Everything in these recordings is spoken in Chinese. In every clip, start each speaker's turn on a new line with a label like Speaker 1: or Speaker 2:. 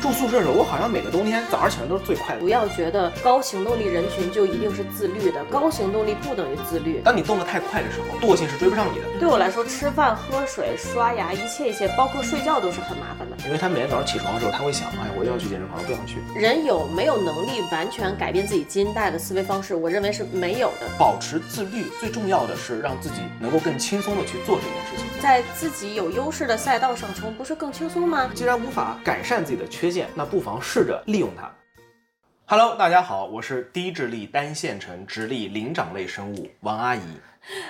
Speaker 1: 住宿舍的时候，我好像每个冬天早上起来都是最快的。
Speaker 2: 不要觉得高行动力人群就一定是自律的，高行动力不等于自律。
Speaker 1: 当你动得太快的时候，惰性是追不上你的，
Speaker 2: 对我来说，吃饭、喝水、刷牙，一切一切，包括睡觉都是很麻烦的。
Speaker 1: 因为他每天早上起床的时候，他会想，哎，我又要去健身房，我不想去。
Speaker 2: 人有没有能力完全改变自己基因带的思维方式？我认为是没有的。
Speaker 1: 保持自律，最重要的是让自己能够更轻松的去做这件事情。
Speaker 2: 在自己有优势的赛道上冲，不是更轻松吗？
Speaker 1: 既然无法改善自己的缺陷，那不妨试着利用它。Hello，大家好，我是低智力单线程直立灵长类生物王阿姨。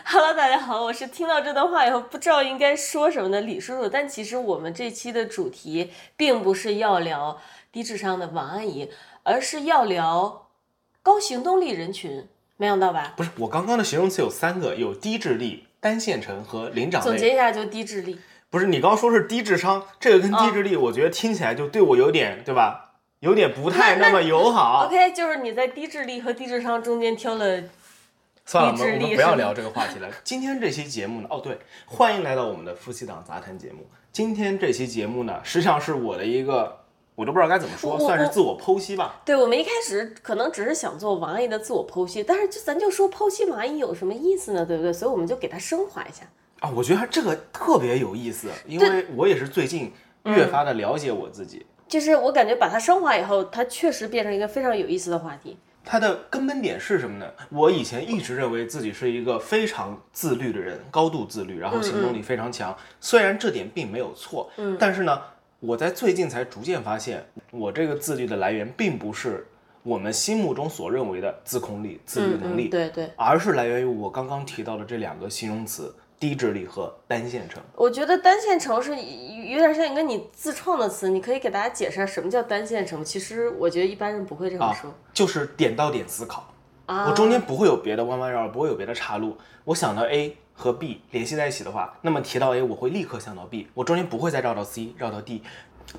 Speaker 2: Hello，大家好，我是听到这段话以后不知道应该说什么的李叔叔。但其实我们这期的主题并不是要聊低智商的王阿姨，而是要聊高行动力人群。没想到吧？
Speaker 1: 不是，我刚刚的形容词有三个，有低智力、单线程和灵长类。
Speaker 2: 总结一下，就低智力。
Speaker 1: 不是，你刚刚说是低智商，这个跟低智力，我觉得听起来就对我有点，对吧？有点不太那么友好。
Speaker 2: OK，就是你在低智力和低智商中间挑了。
Speaker 1: 算了，我们我们不要聊这个话题了。今天这期节目呢，哦对，欢迎来到我们的夫妻档杂谈节目。今天这期节目呢，实际上是我的一个，我都不知道该怎么说，算是自我剖析吧。
Speaker 2: 对我们一开始可能只是想做王阿姨的自我剖析，但是就咱就说剖析王阿姨有什么意思呢？对不对？所以我们就给它升华一下。
Speaker 1: 啊，我觉得这个特别有意思，因为我也是最近越发的了解我自己。
Speaker 2: 就是我感觉把它升华以后，它确实变成一个非常有意思的话题。
Speaker 1: 它的根本点是什么呢？我以前一直认为自己是一个非常自律的人，高度自律，然后行动力非常强。虽然这点并没有错，嗯，但是呢，我在最近才逐渐发现，我这个自律的来源并不是我们心目中所认为的自控力、自律能力，
Speaker 2: 嗯，对对，
Speaker 1: 而是来源于我刚刚提到的这两个形容词：低智力和单线程。
Speaker 2: 我觉得单线程是有点像一个你自创的词，你可以给大家解释下什么叫单线程。其实我觉得一般人不会这么说。
Speaker 1: 就是点到点思考，
Speaker 2: 啊
Speaker 1: 我中间不会有别的弯弯绕绕，不会有别的岔路。我想到 A 和 B 联系在一起的话，那么提到 A，我会立刻想到 B，我中间不会再绕到 C，绕到 D，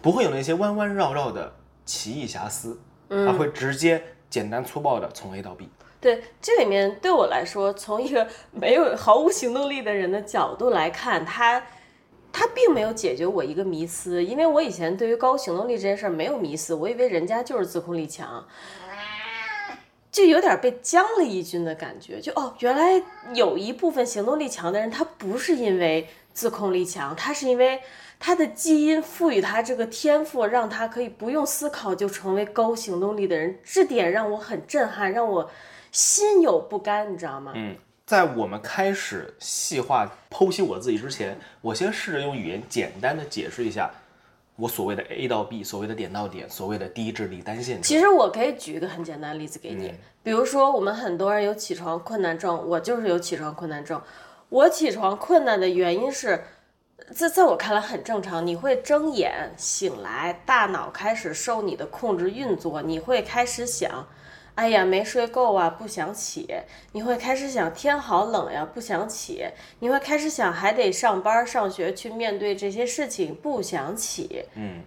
Speaker 1: 不会有那些弯弯绕绕的奇异瑕疵，而会直接简单粗暴的从 A 到 B。
Speaker 2: 对，这里面对我来说，从一个 没有毫无行动力的人的角度来看，他他并没有解决我一个迷思，因为我以前对于高行动力这件事儿没有迷思，我以为人家就是自控力强，就有点被将了一军的感觉。就哦，原来有一部分行动力强的人，他不是因为自控力强，他是因为他的基因赋予他这个天赋，让他可以不用思考就成为高行动力的人。这点让我很震撼，让我心有不甘，你知道吗？
Speaker 1: 嗯，在我们开始细化剖析我自己之前，我先试着用语言简单的解释一下我所谓的 A 到 B，所谓的点到点，所谓的低智力单线。
Speaker 2: 其实我可以举一个很简单的例子给你，比如说我们很多人有起床困难症，我就是有起床困难症。我起床困难的原因是，在在我看来很正常，你会睁眼醒来，大脑开始受你的控制运作，你会开始想。哎呀，没睡够啊，不想起。你会开始想，天好冷呀，不想起。你会开始想，还得上班上学去面对这些事情，不想起。
Speaker 1: 嗯，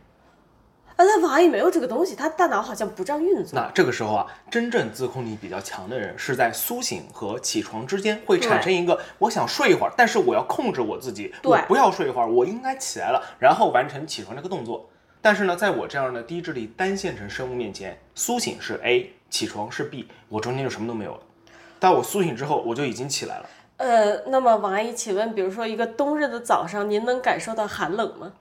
Speaker 2: 啊，但王阿姨没有这个东西，他大脑好像不这样运作。
Speaker 1: 那这个时候啊，真正自控力比较强的人，是在苏醒和起床之间会产生一个，我想睡一会儿，但是我要控制我自己，
Speaker 2: 对
Speaker 1: 我不要睡一会儿，我应该起来了，然后完成起床这个动作。但是呢，在我这样的低智力单线程生物面前，苏醒是 A，起床是 B，我中间就什么都没有了。但我苏醒之后，我就已经起来了。
Speaker 2: 呃，那么王阿姨，请问，比如说一个冬日的早上，您能感受到寒冷吗？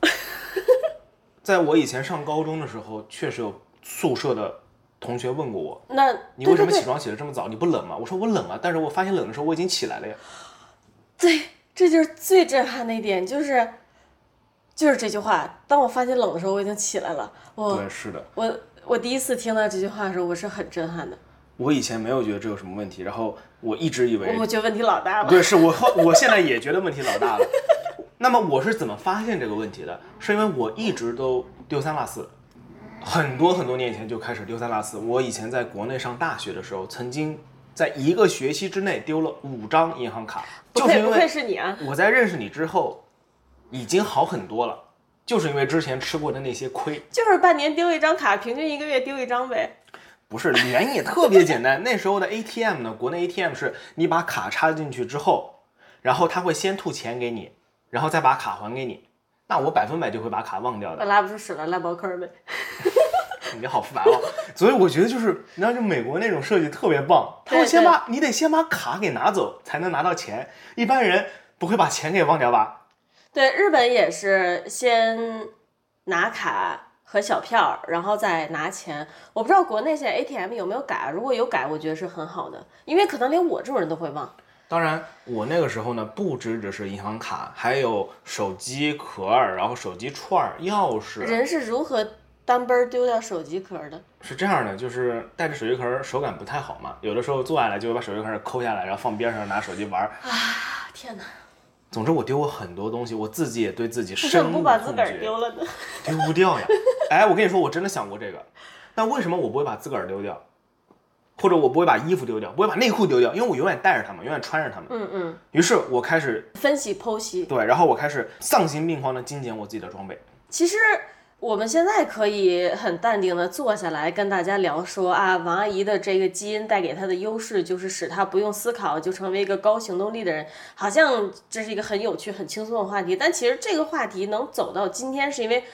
Speaker 1: 在我以前上高中的时候，确实有宿舍的同学问过我，
Speaker 2: 那
Speaker 1: 你为什么起床起得这么早？你不冷吗？我说我冷啊，但是我发现冷的时候我已经起来了呀。
Speaker 2: 对，这就是最震撼的一点，就是就是这句话。当我发现冷的时候，我已经起来了。我
Speaker 1: 对，是的。
Speaker 2: 我我第一次听到这句话的时候，我是很震撼的。
Speaker 1: 我以前没有觉得这有什么问题，然后我一直以为
Speaker 2: 我，觉得问题老大了。
Speaker 1: 对，是我后我现在也觉得问题老大了。那么我是怎么发现这个问题的？是因为我一直都丢三落四，很多很多年以前就开始丢三落四。我以前在国内上大学的时候，曾经在一个学期之内丢了五张银行卡，
Speaker 2: 不愧不愧
Speaker 1: 就是因为
Speaker 2: 是你啊！
Speaker 1: 我在认识你之后已经好很多了，就是因为之前吃过的那些亏。
Speaker 2: 就是半年丢一张卡，平均一个月丢一张呗。
Speaker 1: 不是，原因也特别简单。那时候的 ATM 呢，国内 ATM 是你把卡插进去之后，然后他会先吐钱给你，然后再把卡还给你。那我百分百就会把卡忘掉的。
Speaker 2: 拉不出屎来，赖包坑呗。
Speaker 1: 你好复杂哦，所以我觉得就是，你知道，就美国那种设计特别棒，他会先把你得先把卡给拿走，才能拿到钱。一般人不会把钱给忘掉吧？
Speaker 2: 对，日本也是先拿卡和小票，然后再拿钱。我不知道国内现在 ATM 有没有改，如果有改，我觉得是很好的，因为可能连我这种人都会忘。
Speaker 1: 当然，我那个时候呢，不只只是银行卡，还有手机壳儿，然后手机串儿、钥匙。
Speaker 2: 人是如何单奔儿丢掉手机壳的？
Speaker 1: 是这样的，就是带着手机壳儿手感不太好嘛，有的时候坐下来就会把手机壳儿抠下来，然后放边上拿手机玩儿。
Speaker 2: 啊，天哪！
Speaker 1: 总之，我丢过很多东西，我自己也对自己 深恶
Speaker 2: 么不把自个儿
Speaker 1: 痛绝。
Speaker 2: 丢了呢？
Speaker 1: 丢不掉呀。哎，我跟你说，我真的想过这个，但为什么我不会把自个儿丢掉，或者我不会把衣服丢掉，不会把内裤丢掉？因为我永远带着它们，永远穿着它们。
Speaker 2: 嗯嗯，
Speaker 1: 于是我开始
Speaker 2: 分析剖析。
Speaker 1: 对，然后我开始丧心病狂的精简我自己的装备。
Speaker 2: 其实我们现在可以很淡定的坐下来跟大家聊说啊，王阿姨的这个基因带给她的优势就是使她不用思考就成为一个高行动力的人，好像这是一个很有趣、很轻松的话题。但其实这个话题能走到今天，是因为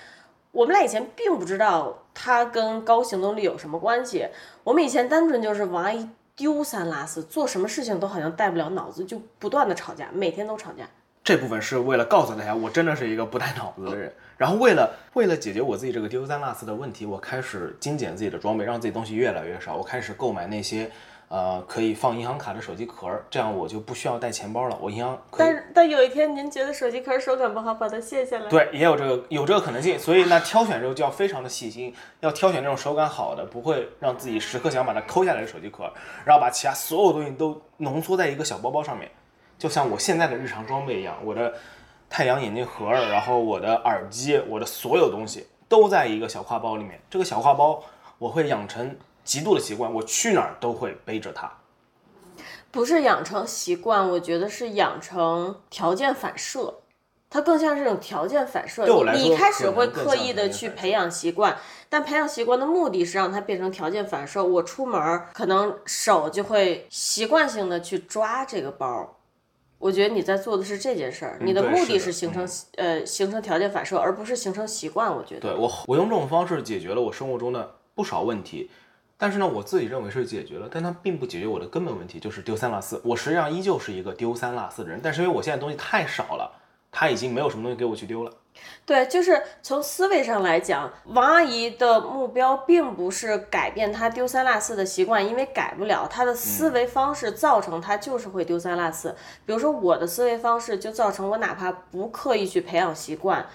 Speaker 2: 我们俩以前并不知道它跟高行动力有什么关系。我们以前单纯就是王阿姨丢三落四，做什么事情都好像带不了脑子，就不断的吵架，每天都吵架。
Speaker 1: 这部分是为了告诉大家，我真的是一个不带脑子的人。然后为了为了解决我自己这个丢三落四的问题，我开始精简自己的装备，让自己东西越来越少。我开始购买那些呃可以放银行卡的手机壳儿，这样我就不需要带钱包了。我银行可以
Speaker 2: 但是但有一天您觉得手机壳手感不好，把它卸下来。
Speaker 1: 对，也有这个有这个可能性，所以呢，挑选的时候就要非常的细心，要挑选这种手感好的，不会让自己时刻想把它抠下来的手机壳，然后把其他所有东西都浓缩在一个小包包上面，就像我现在的日常装备一样，我的太阳眼镜盒儿，然后我的耳机，我的所有东西都在一个小挎包里面。这个小挎包我会养成极度的习惯，我去哪儿都会背着它。
Speaker 2: 不是养成习惯，我觉得是养成条件反射，它更像是一种条件反射。你一开始会刻意的去培养习惯，但培养习惯的目的是让它变成条件反射。我出门儿可能手就会习惯性的去抓这个包。我觉得你在做的是这件事儿，你的目的
Speaker 1: 是
Speaker 2: 形成、呃形成条件反射，而不是形成习惯。我觉得。
Speaker 1: 对我，我用这种方式解决了我生活中的不少问题，但是呢，我自己认为是解决了，但它并不解决我的根本问题，就是丢三落四。我实际上依旧是一个丢三落四的人，但是因为我现在东西太少了，他已经没有什么东西给我去丢了。
Speaker 2: 对，就是从思维上来讲，王阿姨的目标并不是改变她丢三落四的习惯，因为改不了。她的思维方式造成她就是会丢三落四。比如说我的思维方式就造成我哪怕不刻意去培养习惯，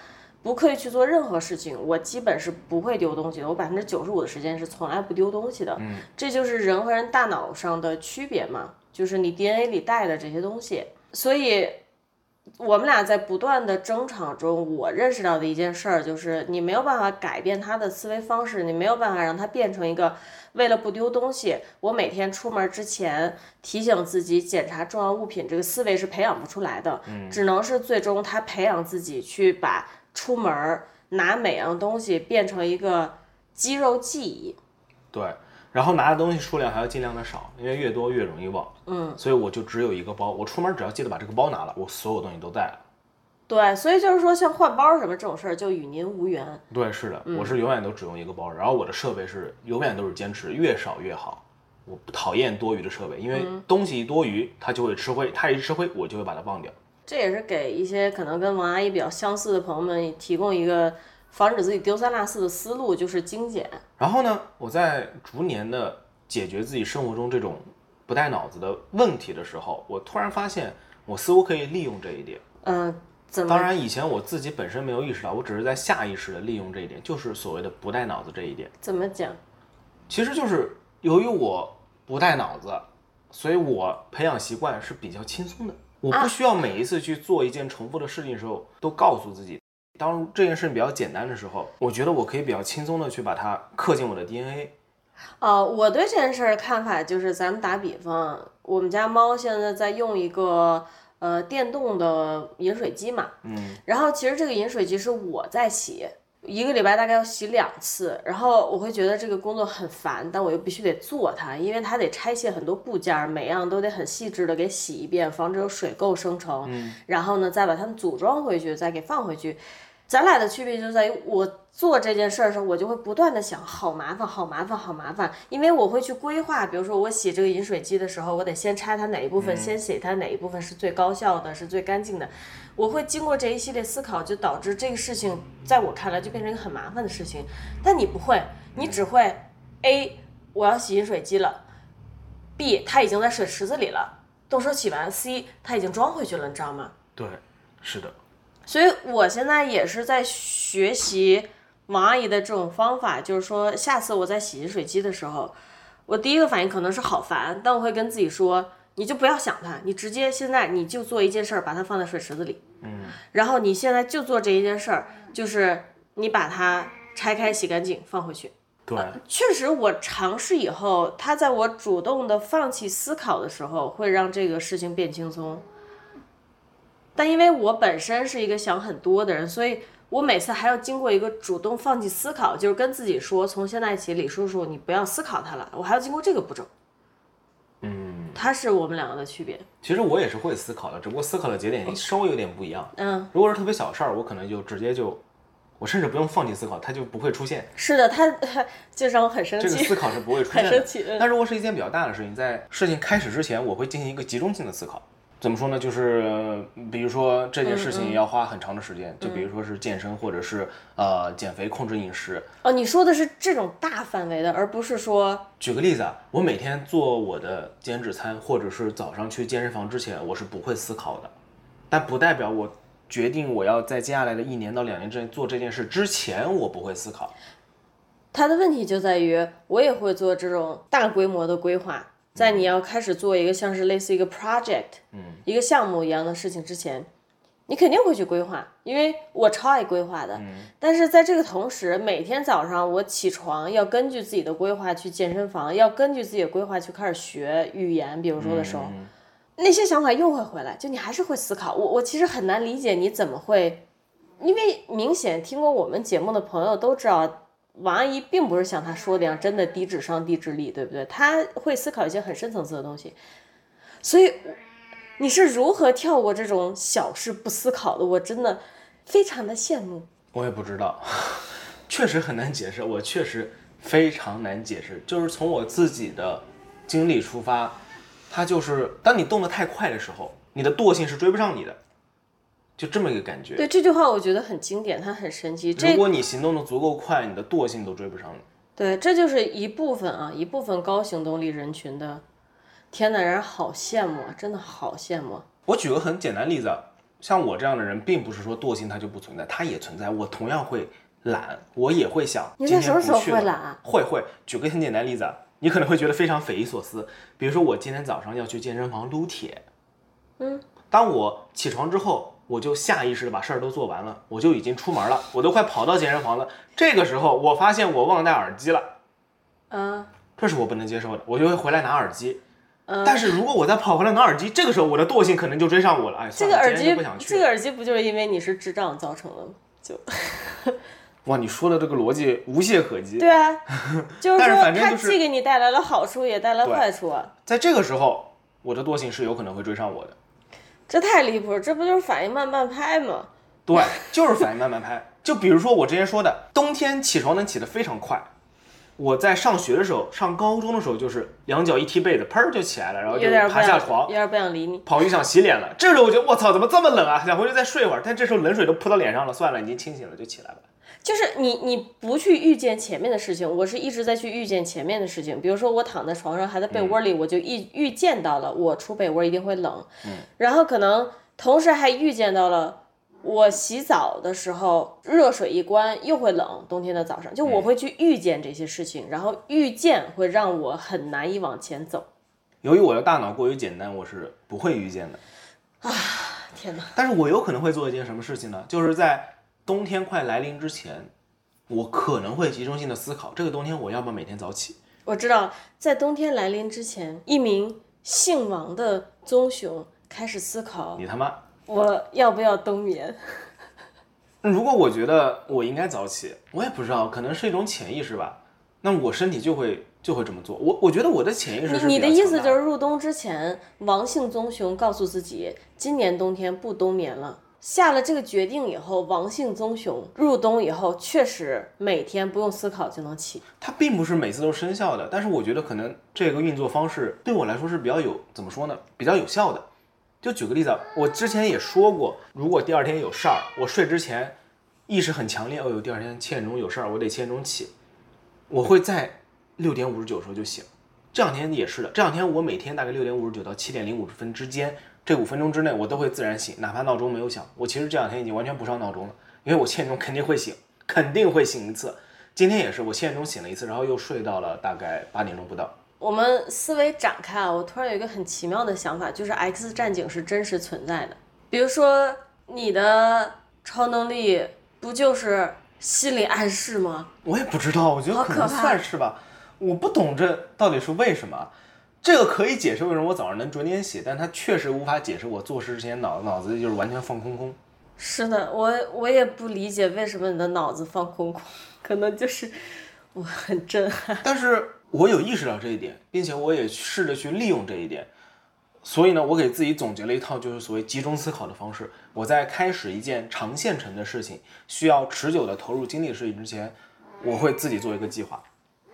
Speaker 2: 不刻意去做任何事情，我基本是不会丢东西的。我百分之九十五的时间是从来不丢东西的。嗯，这就是人和人大脑上的区别嘛，就是你 DNA 里带的这些东西。所以我们俩在不断的争吵中，我认识到的一件事儿就是，你没有办法改变他的思维方式，你没有办法让他变成一个为了不丢东西，我每天出门之前提醒自己检查重要物品，这个思维是培养不出来的，只能是最终他培养自己去把出门拿每样东西变成一个肌肉记忆。
Speaker 1: 对，然后拿的东西数量还要尽量的少，因为越多越容易忘。嗯，所以我就只有一个包，我出门只要记得把这个包拿了，我所有东西都带了。
Speaker 2: 对，所以就是说，像换包什么这种事儿，就与您无缘。
Speaker 1: 对，是的，我是永远都只用一个包，然后我的设备是永远都是坚持越少越好。我不讨厌多余的设备，因为东西一多余，它就会吃灰，它一吃灰，我就会把它忘掉。
Speaker 2: 这也是给一些可能跟王阿姨比较相似的朋友们提供一个防止自己丢三落四的思路，就是精简。
Speaker 1: 然后呢，我在逐年的解决自己生活中这种不带脑子的问题的时候，我突然发现我似乎可以利用这一点。
Speaker 2: 嗯、怎么？
Speaker 1: 当然，以前我自己本身没有意识到，我只是在下意识的利用这一点，就是所谓的不带脑子这一点。
Speaker 2: 怎么讲？
Speaker 1: 其实就是由于我不带脑子，所以我培养习惯是比较轻松的。我不需要每一次去做一件重复的事情的时候，都告诉自己，当这件事比较简单的时候，我觉得我可以比较轻松的去把它刻进我的 DNA。
Speaker 2: 呃，我对这件事儿的看法就是，咱们打比方，我们家猫现在在用一个呃电动的饮水机嘛，
Speaker 1: 嗯，
Speaker 2: 然后其实这个饮水机是我在洗，一个礼拜大概要洗两次，然后我会觉得这个工作很烦，但我又必须得做它，因为它得拆卸很多部件儿，每样都得很细致的给洗一遍，防止有水垢生成，嗯然后呢再把它们组装回去，再给放回去。咱俩的区别就在于我做这件事儿的时候，我就会不断的想，好麻烦，好麻烦，好麻烦，因为我会去规划，比如说我洗这个饮水机的时候，我得先拆它哪一部分，先洗它哪一部分是最高效的，是最干净的。我会经过这一系列思考，就导致这个事情在我看来就变成一个很麻烦的事情。但你不会，你只会 A 我要洗饮水机了，B 它已经在水池子里了，动手洗完，C 它已经装回去了，你知道吗？
Speaker 1: 对，是的，
Speaker 2: 所以我现在也是在学习王阿姨的这种方法，就是说下次我在洗饮水机的时候，我第一个反应可能是好烦，但我会跟自己说，你就不要想它，你直接现在你就做一件事儿，把它放在水池子里，
Speaker 1: 嗯，
Speaker 2: 然后你现在就做这一件事儿，就是你把它拆开洗干净放回去。
Speaker 1: 对，
Speaker 2: 确实，我尝试以后，它在我主动的放弃思考的时候，会让这个事情变轻松。但因为我本身是一个想很多的人，所以我每次还要经过一个主动放弃思考，就是跟自己说，从现在起，李叔叔，你不要思考它了，我还要经过这个步骤。
Speaker 1: 嗯，
Speaker 2: 它是我们两个的区别。
Speaker 1: 其实我也是会思考的，只不过思考的节点稍微有点不一样。
Speaker 2: 嗯，
Speaker 1: 如果是特别小事儿，我可能就直接就，我甚至不用放弃思考，它就不会出现。
Speaker 2: 是的，它 就让我很生气
Speaker 1: 这个，思考是不会出 现的。
Speaker 2: 很生气。嗯
Speaker 1: 但如果是一件比较大的事情，在事情开始之前，我会进行一个集中性的思考。怎么说呢？就是呃比如说这件事
Speaker 2: 嗯
Speaker 1: 情要花很长的时间，就比如说是健身，或者是呃减肥、控制饮食。
Speaker 2: 哦，你说的是这种大范围的，而不是说
Speaker 1: 举个例子啊，我每天做我的减脂餐，或者是早上去健身房之前，我是不会思考的，但不代表我决定我要在接下来的一年到两年之内做这件事之前，我不会思考。
Speaker 2: 它的问题就在于，我也会做这种大规模的规划，在你要开始做一个像是类似一个 project，嗯，一个项目一样的事情之前，你肯定会去规划，因为我超爱规划的。但是在这个同时，每天早上我起床要根据自己的规划去健身房，要根据自己的规划去开始学语言，比如说的时候，那些想法又会回来，就你还是会思考。我我其实很难理解你怎么会，因为明显听过我们节目的朋友都知道。王阿姨并不是像她说的样，真的低智商、低智力，对不对？她会思考一些很深层次的东西，所以你是如何跳过这种小事不思考的？我真的非常的羡慕。
Speaker 1: 我也不知道，确实很难解释。我确实非常难解释，就是从我自己的经历出发，它就是当你动得太快的时候，你的惰性是追不上你的，就这么一个感觉。
Speaker 2: 对这句话，我觉得很经典，它很神奇。
Speaker 1: 如果你行动的足够快，你的惰性都追不上你。
Speaker 2: 对，这就是一部分啊，一部分高行动力人群的。天呐，让人好羡慕啊！真的好羡慕。
Speaker 1: 我举个很简单例子啊，像我这样的人，并不是说惰性它就不存在，它也存在。我同样会懒，我也会想
Speaker 2: 你在什么时候会懒啊？
Speaker 1: 会会。举个很简单例子啊，你可能会觉得非常匪夷所思。比如说我今天早上要去健身房撸铁，
Speaker 2: 嗯，
Speaker 1: 当我起床之后，我就下意识的把事儿都做完了，我就已经出门了，我都快跑到健身房了。这个时候，我发现我忘带耳机了，
Speaker 2: 嗯，
Speaker 1: 这是我不能接受的，我就会回来拿耳机。
Speaker 2: 嗯
Speaker 1: 但是如果我再跑回来拿耳机，这个时候我的惰性可能就追上我了。哎，
Speaker 2: 这个耳机
Speaker 1: 不想，去
Speaker 2: 这个耳机不就是因为你是智障造成的吗？就
Speaker 1: 哇，你说的这个逻辑无懈可击。
Speaker 2: 对啊，就是说它既给你带来了好处，也带来坏处啊。
Speaker 1: 在这个时候，我的惰性是有可能会追上我的。
Speaker 2: 这太离谱了，这不就是反应慢半拍吗？
Speaker 1: 对，就是反应慢慢拍。就比如说我之前说的，冬天起床能起得非常快。我在上学的时候，上高中的时候，就是两脚一踢被子，砰儿就起来了，然后就爬下床
Speaker 2: 有，点不想理你。
Speaker 1: 跑去想洗脸了。这时候我觉得我操，怎么这么冷啊？想回去再睡会儿，但这时候冷水都扑到脸上了，算了，已经清醒了，就起来了。
Speaker 2: 就是你，你不去预见前面的事情，我是一直在去预见前面的事情。比如说，我躺在床上还在被窝里，我就预预见到了我出被窝一定会冷，嗯然后可能同时还预见到了我洗澡的时候热水一关又会冷，冬天的早上，就我会去预见这些事情，然后预见会让我很难以往前走。
Speaker 1: 由于我的大脑过于简单，我是不会预见的。
Speaker 2: 啊天哪！
Speaker 1: 但是我有可能会做一件什么事情呢？就是在冬天快来临之前，我可能会集中性的思考，这个冬天我要不要每天早起？
Speaker 2: 我知道，在冬天来临之前，一名姓王的棕熊开始思考
Speaker 1: 你他妈！
Speaker 2: 我要不要冬眠。
Speaker 1: 如果我觉得我应该早起，我也不知道，可能是一种潜意识吧。那我身体就会就会这么做。我我觉得我的潜意识是
Speaker 2: 你你的意思就是入冬之前，王姓棕熊告诉自己，今年冬天不冬眠了，下了这个决定以后，王姓棕熊入冬以后，确实每天不用思考就能起。
Speaker 1: 它并不是每次都生效的，但是我觉得可能这个运作方式对我来说是比较有怎么说呢，比较有效的。就举个例子啊，我之前也说过，如果第二天有事儿，我睡之前意识很强烈，哦哟，第二天七点钟有事儿，我得七点钟起，我会在六点五十九的时候就醒。这两天也是的，这两天我每天大概六点五十九到七点零五十分之间。这五分钟之内，我都会自然醒，哪怕闹钟没有响。我其实这两天已经完全不上闹钟了，因为我七点钟肯定会醒，肯定会醒一次。今天也是，我七点钟醒了一次，然后又睡到了大概八点钟不到。
Speaker 2: 我们思维展开啊，我突然有一个很奇妙的想法，就是 X 战警是真实存在的。比如说，你的超能力不就是心理暗示吗？
Speaker 1: 我也不知道，我觉得可能算是吧。我不懂这到底是为什么。这个可以解释为什么我早上能准点写，但它确实无法解释我做事之前脑脑子就是完全放空空。
Speaker 2: 是的，我我也不理解为什么你的脑子放空空，可能就是我很震撼。
Speaker 1: 但是我有意识到这一点，并且我也试着去利用这一点。所以呢，我给自己总结了一套就是所谓集中思考的方式。我在开始一件长线程的事情，需要持久的投入精力的事情之前，我会自己做一个计划，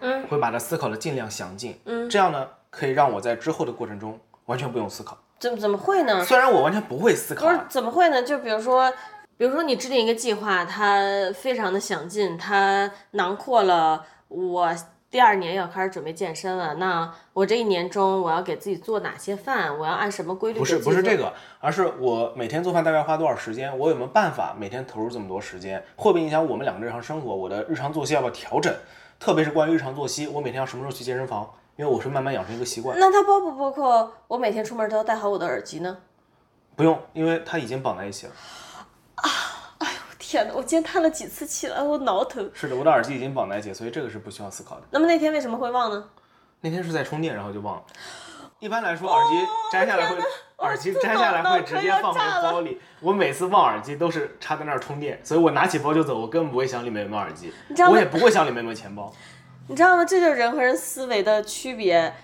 Speaker 2: 嗯，
Speaker 1: 会把它思考的尽量详尽，嗯，这样呢，可以让我在之后的过程中完全不用思考。
Speaker 2: 怎么怎么会呢？
Speaker 1: 虽然我完全不会思考
Speaker 2: 不是
Speaker 1: 啊，
Speaker 2: 怎么会呢？就比如说，比如说你制定一个计划，它非常的详尽，它囊括了我第二年要开始准备健身了。那我这一年中我要给自己做哪些饭？我要按什么规律？
Speaker 1: 不是不是这。个，而是我每天做饭大概花多少时间，我有没有办法每天投入这么多时间，会不会影响我们两个日常生活？我的日常作息要不要调整？特别是关于日常作息，我每天要什么时候去健身房？因为我是慢慢养成一个习惯。
Speaker 2: 那它包不包括我每天出门都要戴好我的耳机呢？
Speaker 1: 不用，因为它已经绑在一起了。
Speaker 2: 啊，哎呦天哪！我今天叹了几次气了，我脑疼。
Speaker 1: 是的，我的耳机已经绑在一起，所以这个是不需要思考的。
Speaker 2: 那么那天为什么会忘呢？
Speaker 1: 那天是在充电，然后就忘了。一般来说，耳机摘下来会，耳机摘下来会直接放回包里。我每次忘耳机都是插在那儿充电，所以我拿起包就走，我根本不会想里面有没有耳机我也不会想里面有没有钱包。
Speaker 2: 你知道吗？这就是人和人思维的区别。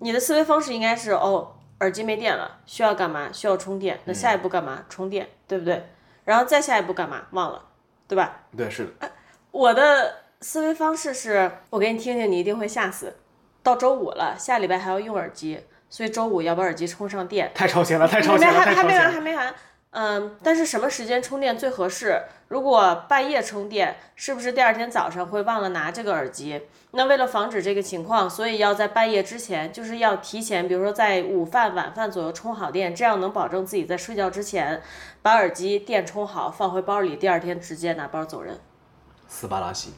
Speaker 2: 你的思维方式应该是哦，耳机没电了，需要干嘛？需要充电。那下一步干嘛？充电，对不对？然后再下一步干嘛？忘了，对吧？
Speaker 1: 对，是的，
Speaker 2: 我的思维方式是，我给你听听，你一定会吓死。到周五了，下礼拜还要用耳机，所以周五要把耳机充上电。
Speaker 1: 太超前了，太超前了，
Speaker 2: 还还没完。还没完。嗯，但是什么时间充电最合适？如果半夜充电，是不是第二天早上会忘了拿这个耳机？那为了防止这个情况，所以要在半夜之前，就是要提前，比如说在午饭、晚饭左右充好电，这样能保证自己在睡觉之前把耳机电充好，放回包里，第二天直接拿包走人。
Speaker 1: 斯巴拉西，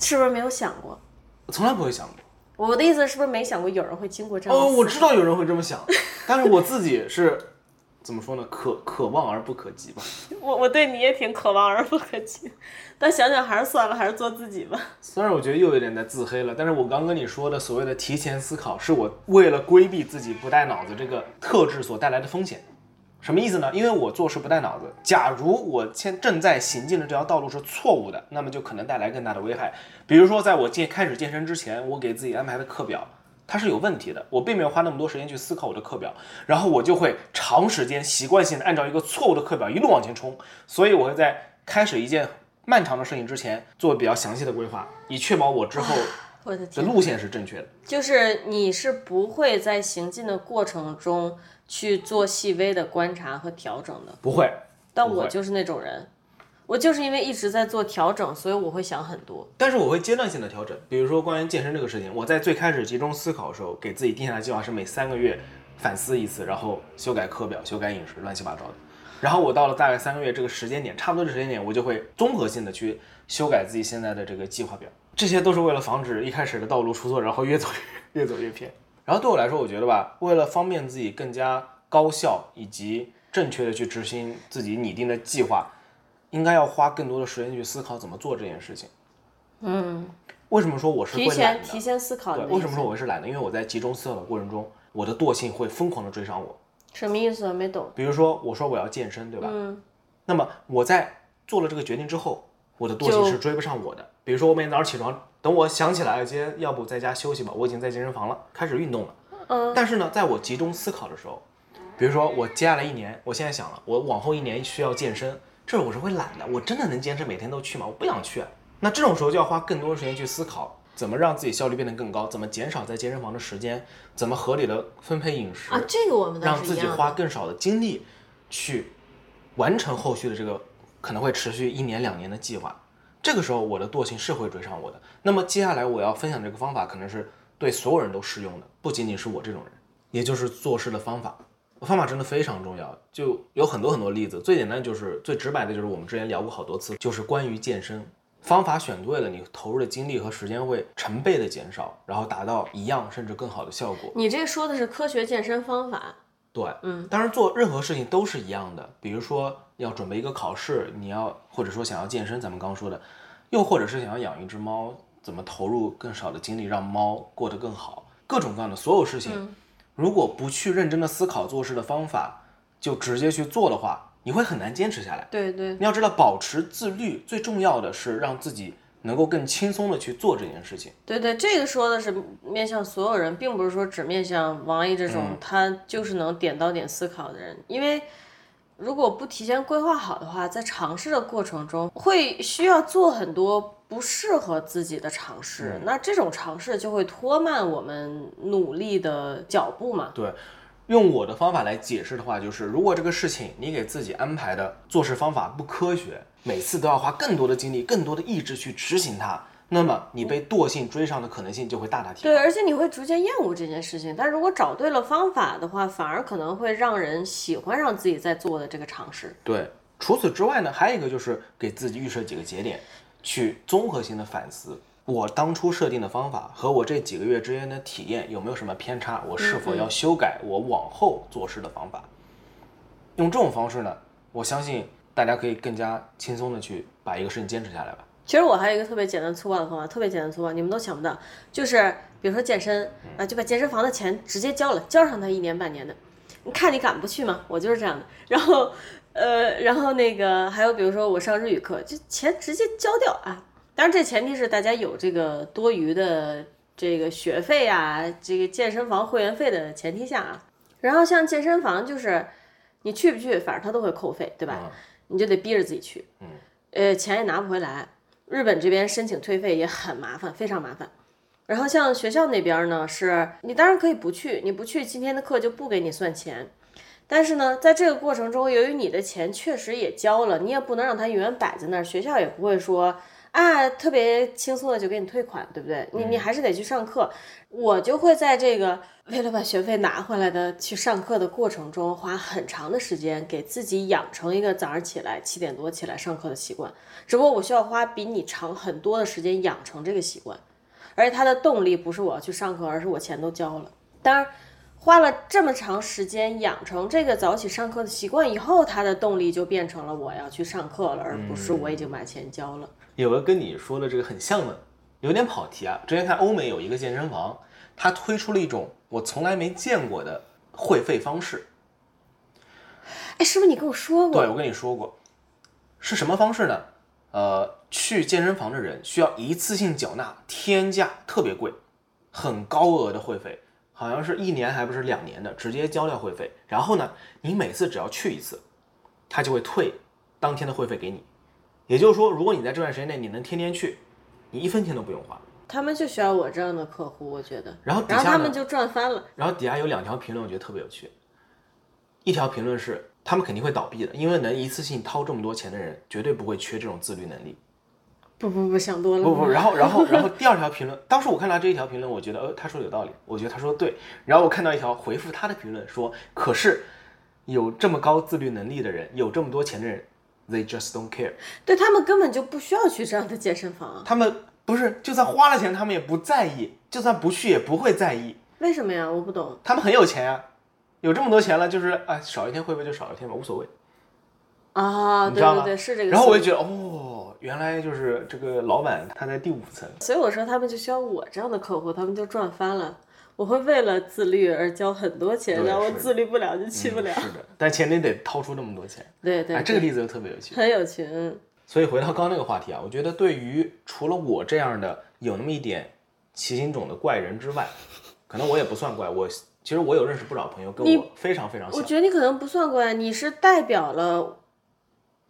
Speaker 2: 是不是没有想过？
Speaker 1: 我从来不会想过。
Speaker 2: 我的意思是不是没想过有人会经过这样
Speaker 1: 哦，我知道有人会这么想，但是我自己是怎么说呢？可可望而不可及吧。
Speaker 2: 我我对你也挺可望而不可及，但想想还是算了，还是做自己吧。
Speaker 1: 虽然我觉得又有点在自黑了，但是我刚跟你说的所谓的提前思考，是我为了规避自己不带脑子这个特质所带来的风险。什么意思呢？因为我做事不带脑子，假如我现正在行进的这条道路是错误的，那么就可能带来更大的危害。比如说，在我健开始健身之前，我给自己安排的课表它是有问题的，我并没有花那么多时间去思考我的课表，然后我就会长时间习惯性的按照一个错误的课表一路往前冲，所以我会在开始一件漫长的事情之前做比较详细的规划，以确保我之后
Speaker 2: 我的天，
Speaker 1: 的路线是正确的。
Speaker 2: 就是你是不会在行进的过程中去做细微的观察和调整的，
Speaker 1: 不会，
Speaker 2: 但我就是那种人，我就是因为一直在做调整，所以我会想很多。
Speaker 1: 但是我会阶段性的调整。比如说关于健身这个事情，我在最开始集中思考的时候，给自己定下的计划是每三个月反思一次，然后修改课表、修改饮食，乱七八糟的。然后我到了大概三个月这个时间点，差不多的时间点，我就会综合性的去修改自己现在的这个计划表。这些都是为了防止一开始的道路出错，然后越走越 越走越偏。然后对我来说，我觉得吧，为了方便自己更加高效以及正确的去执行自己拟定的计划，应该要花更多的时间去思考怎么做这件事情。
Speaker 2: 嗯，
Speaker 1: 为什么说我是会
Speaker 2: 提
Speaker 1: 懒的？
Speaker 2: 前提前思考
Speaker 1: 为什么说我是懒的？因为我在集中思考的过程中，我的惰性会疯狂的追上我。
Speaker 2: 什么意思啊？没懂。
Speaker 1: 比如说，我说我要健身，对吧？
Speaker 2: 嗯，
Speaker 1: 那么我在做了这个决定之后，我的惰性
Speaker 2: 是
Speaker 1: 追不上我的。比如说，我每天早上起床，等我想起来了，今天要不在家休息吧，我已经在健身房了，开始运动了。
Speaker 2: 嗯，
Speaker 1: 但是呢，在我集中思考的时候，比如说我接下来一年，我现在想了，我往后一年需要健身，这我是会懒的，我真的能坚持每天都去吗？我不想去。那这种时候就要花更多的时间去思考，怎么让自己效率变得更高，怎么减少在健身房的时间，怎么合理的分配饮食
Speaker 2: 啊，这个我们
Speaker 1: 让自己花。更少的精力去完成后续的这个可能会持续一年两年的计划。这个时候我的惰性是会追上我的。那么接下来我要分享这个方法，可能是对所有人都适用的，不仅仅是我这种人，也就是做事的方法。方法真的非常重要，就有很多很多例子。最简单就是最直白的，就是我们之前聊过好多次，就是关于健身。方法选对了，你投入的精力和时间会成倍的减少，然后达到一样甚至更好的效果。
Speaker 2: 你这说的是科学健身方法，
Speaker 1: 对，嗯，当然做任何事情都是一样的，比如说要准备一个考试，你要或者说想要健身，咱们刚刚说的，又或者是想要养一只猫，怎么投入更少的精力让猫过得更好，各种各样的所有事情，如果不去认真的思考做事的方法，就直接去做的话，你会很难坚持下来。
Speaker 2: 对对
Speaker 1: 你要知道，保持自律最重要的是让自己能够更轻松的去做这件事情。
Speaker 2: 对对，这个说的是面向所有人，并不是说只面向王毅这种、
Speaker 1: 嗯
Speaker 2: 他就是能点到点思考的人，因为。如果不提前规划好的话，在尝试的过程中会需要做很多不适合自己的尝试，那这种尝试就会拖慢我们努力的脚步嘛。
Speaker 1: 对，用我的方法来解释的话，就是如果这个事情你给自己安排的做事方法不科学，每次都要花更多的精力、更多的意志去执行它，那么你被惰性追上的可能性就会大大提高。
Speaker 2: 对，而且你会逐渐厌恶这件事情。但如果找对了方法的话，反而可能会让人喜欢上自己在做的这个尝试。
Speaker 1: 对，除此之外呢，还有一个就是给自己预设几个节点，去综合性的反思。我当初设定的方法和我这几个月之间的体验有没有什么偏差？我是否要修改我往后做事的方法？用这种方式呢，我相信大家可以更加轻松的去把一个事情坚持下来吧。
Speaker 2: 其实我还有一个特别简单粗暴的方法，特别简单粗暴，你们都想不到，就是比如说健身啊，就把健身房的钱直接交了，交上他一年半年的，你看你敢不去吗？我就是这样的。然后，呃，然后那个还有比如说我上日语课，就钱直接交掉啊。当然这前提是大家有这个多余的这个学费啊，这个健身房会员费的前提下啊。然后像健身房就是你去不去，反正他都会扣费，对吧？你就得逼着自己去，嗯，呃，钱也拿不回来。日本这边申请退费也很麻烦，非常麻烦。然后像学校那边呢，是你当然可以不去，你不去今天的课就不给你算钱。但是呢，在这个过程中，由于你的钱确实也交了，你也不能让它永远摆在那儿，学校也不会说啊特别轻松的就给你退款，对不对？你你还是得去上课。我就会在这个为了把学费拿回来的去上课的过程中，花很长的时间给自己养成一个早上起来七点多起来上课的习惯。只不过我需要花比你长很多的时间养成这个习惯，而且它的动力不是我要去上课，而是我钱都交了。当然，花了这么长时间养成这个早起上课的习惯以后，它的动力就变成了我要去上课了，而不是我已经把钱交了。
Speaker 1: 有个跟你说的这个很像的，有点跑题啊。之前看欧美有一个健身房，它推出了一种我从来没见过的会费方式。
Speaker 2: 哎，是不是你跟我说过？
Speaker 1: 对，我跟你说过，是什么方式呢？呃，去健身房的人需要一次性缴纳天价，特别贵，很高额的会费，好像是一年还不是两年的，直接交掉会费。然后呢，你每次只要去一次，他就会退当天的会费给你。也就是说，如果你在这段时间内你能天天去，你一分钱都不用花。
Speaker 2: 他们就需要我这样的客户，我觉得。
Speaker 1: 然后底
Speaker 2: 然后
Speaker 1: 下
Speaker 2: 他们就赚翻了。
Speaker 1: 然后底下有两条评论，我觉得特别有趣。一条评论是他们肯定会倒闭的，因为能一次性掏这么多钱的人，绝对不会缺这种自律能力。
Speaker 2: 不不不，想多了。
Speaker 1: 不不，然后然后然后第二条评论，当时我看到这一条评论，我觉得呃他说的有道理，我觉得他说的对。然后我看到一条回复他的评论说，可是有这么高自律能力的人，有这么多钱的人，they just don't care。
Speaker 2: 对他们根本就不需要去这样的健身房啊。
Speaker 1: 他们不是就算花了钱，他们也不在意，就算不去也不会在意。
Speaker 2: 为什么呀？我不懂。
Speaker 1: 他们很有钱啊，有这么多钱了，就是哎少一天会不会就少一天吧，无所谓。
Speaker 2: 啊？对对对，是这个。
Speaker 1: 然后我就觉得，哦，原来就是这个老板他在第五层。
Speaker 2: 所以我说他们就需要我这样的客户，他们就赚翻了。我会为了自律而交很多钱，
Speaker 1: 对
Speaker 2: 然后我自律不了就去不了。
Speaker 1: 是的，但前提得掏出那么多钱。
Speaker 2: 对对
Speaker 1: 哎，这个例子就特别有趣。
Speaker 2: 很有趣。嗯
Speaker 1: 所以回到刚刚那个话题啊，我觉得对于除了我这样的有那么一点奇形种的怪人之外，可能我也不算怪，我其实我有认识不少朋友跟我非常非常
Speaker 2: 我。觉得你可能不算怪，你是代表了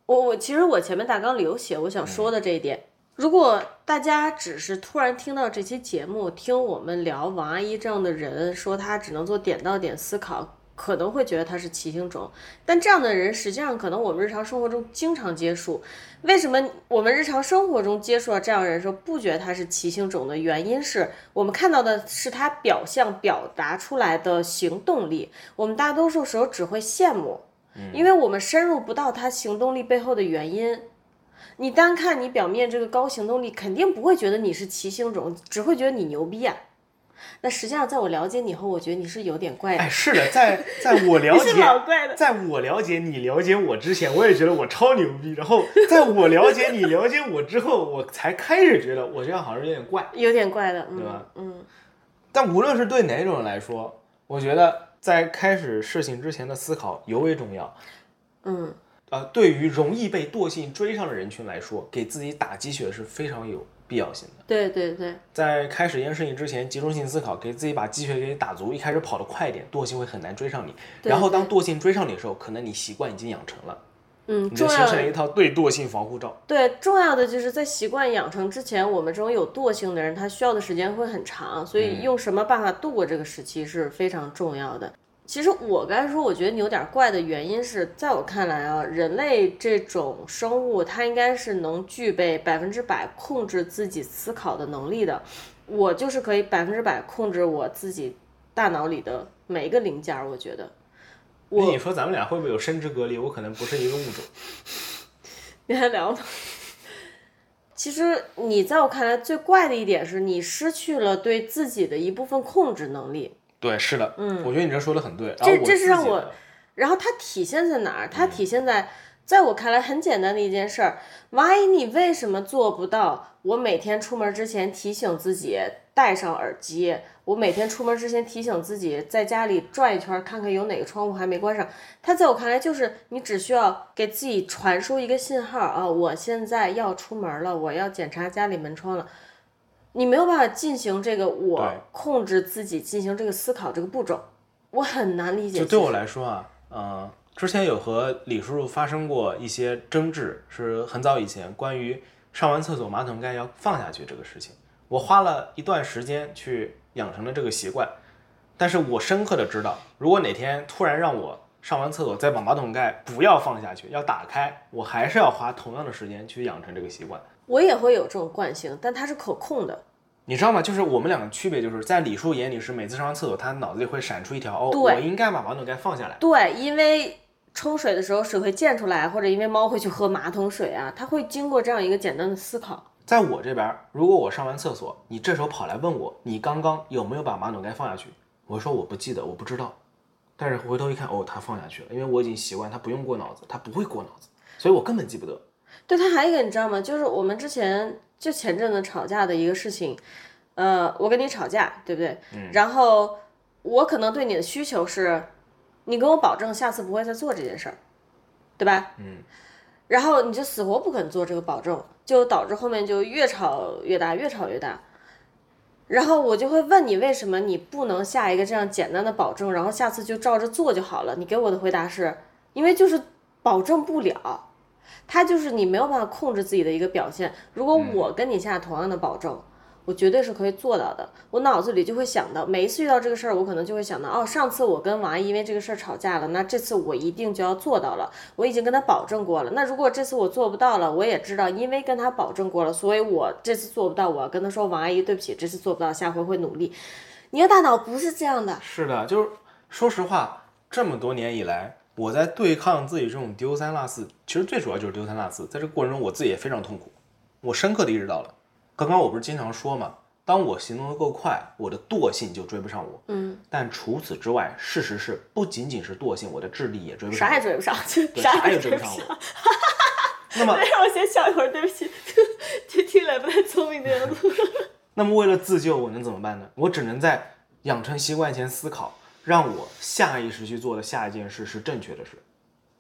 Speaker 2: 我。我其实我前面大纲里有写我想说的这一点。如果大家只是突然听到这期节目，听我们聊王阿姨这样的人，说她只能做点到点思考，可能会觉得他是奇形种。但这样的人，实际上可能我们日常生活中经常接触。为什么我们日常生活中接触到这样的人时候，不觉得他是奇形种的原因是我们看到的是他表象表达出来的行动力，我们大多数时候只会羡慕，因为我们深入不到他行动力背后的原因。你单看你表面这个高行动力，肯定不会觉得你是奇形种，只会觉得你牛逼啊。那实际上，在我了解你后，我觉得你是有点怪的，
Speaker 1: 哎，是的，在在我了 解。在我了解你、了解我之前，我也觉得我超牛逼。然后在我了解你、了解我之后，我才开始觉得我这样好像有点怪。
Speaker 2: 有点怪的，嗯
Speaker 1: 对吧
Speaker 2: 嗯，
Speaker 1: 但无论是对哪种人来说，我觉得在开始事情之前的思考尤为重要。
Speaker 2: 嗯，
Speaker 1: 呃，对于容易被惰性追上的人群来说，给自己打鸡血是非常有必要性的。
Speaker 2: 对对对，
Speaker 1: 在开始一件事情之前，集中性思考，给自己把鸡血给打足。一开始跑得快一点，惰性会很难追上你。然后当惰性追上你的时候，可能你习惯已经养成了，
Speaker 2: 嗯，
Speaker 1: 你就
Speaker 2: 重要的
Speaker 1: 形成了一套对惰性防护罩。
Speaker 2: 对，重要的就是在习惯养成之前，我们这种有惰性的人，他需要的时间会很长，所以用什么办法度过这个时期是非常重要的。其实我刚才说，我觉得你有点怪的原因是，在我看来啊，人类这种生物，它应该是能具备百分之百控制自己思考的能力的。我就是可以百分之百控制我自己大脑里的每一个零件，我觉得。
Speaker 1: 那你说咱们俩会不会有生殖隔离？我可能不是一个物种。
Speaker 2: 你还聊呢？其实你在我看来最怪的一点是你失去了对自己的一部分控制能力，
Speaker 1: 对，是的，嗯，我觉得你这说的很对。
Speaker 2: 这这是让我然后它体现在哪儿？它体现在，在我看来很简单的一件事儿。Why，你为什么做不到？我每天出门之前提醒自己戴上耳机，我每天出门之前提醒自己在家里转一圈，看看有哪个窗户还没关上。它在我看来就是你只需要给自己传输一个信号啊，我现在要出门了，我要检查家里门窗了。你没有办法进行这个我控制自己进行这个思考这个步骤，我很难理解。
Speaker 1: 就对我来说啊，呃，之前有和李叔叔发生过一些争执，是很早以前关于上完厕所马桶盖要放下去这个事情，我花了一段时间去养成了这个习惯，但是我深刻的知道，如果哪天突然让我上完厕所再把马桶盖不要放下去，要打开，我还是要花同样的时间去养成这个习惯。
Speaker 2: 我也会有这种惯性，但它是可控的。
Speaker 1: 你知道吗？就是我们两个区别，就是在李叔眼里是每次上完厕所，他脑子里会闪出一条哦，我应该把马桶盖放下来。
Speaker 2: 对，因为冲水的时候水会溅出来，或者因为猫会去喝马桶水啊，他会经过这样一个简单的思考。
Speaker 1: 在我这边，如果我上完厕所，你这时候跑来问我，你刚刚有没有把马桶盖放下去？我说我不记得，我不知道。但是回头一看，哦，他放下去了，因为我已经习惯他不用过脑子，他不会过脑子，所以我根本记不得。
Speaker 2: 对，他还有一个你知道吗？就是我们之前就前阵子吵架的一个事情，呃，我跟你吵架，对不对？嗯。然后我可能对你的需求是，你跟我保证下次不会再做这件事儿，对吧？
Speaker 1: 嗯。
Speaker 2: 然后你就死活不肯做这个保证，就导致后面就越吵越大，越吵越大。然后我就会问你，为什么你不能下一个这样简单的保证，然后下次就照着做就好了？你给我的回答是，因为就是保证不了，它就是你没有办法控制自己的一个表现。如果我跟你下同样的保证，我绝对是可以做到的。我脑子里就会想到，每一次遇到这个事儿，我可能就会想到，哦，上次我跟王阿姨因为这个事儿吵架了，那这次我一定就要做到了。我已经跟她保证过了。那如果这次我做不到了，我也知道，因为跟她保证过了，所以我这次做不到，我要跟她说，王阿姨，对不起，这次做不到，下回会努力。你的大脑不是这样的，
Speaker 1: 是的，就是说实话，这么多年以来，我在对抗自己这种丢三落四，其实最主要就是丢三落四。在这个过程中，我自己也非常痛苦。我深刻的意识到了，刚刚我不是经常说嘛，当我行动的够快，我的惰性就追不上我。
Speaker 2: 嗯，
Speaker 1: 但除此之外，事实是不仅仅是惰性，我的智力也追不上。
Speaker 2: 啥也追不上，
Speaker 1: 对
Speaker 2: 啥
Speaker 1: 啥也追不上我。那么，
Speaker 2: 让我先笑一会儿，对不起，听听起来不太聪明的样子。
Speaker 1: 那么为了自救，我能怎么办呢？我只能在养成习惯前思考，让我下意识去做的下一件事是正确的事。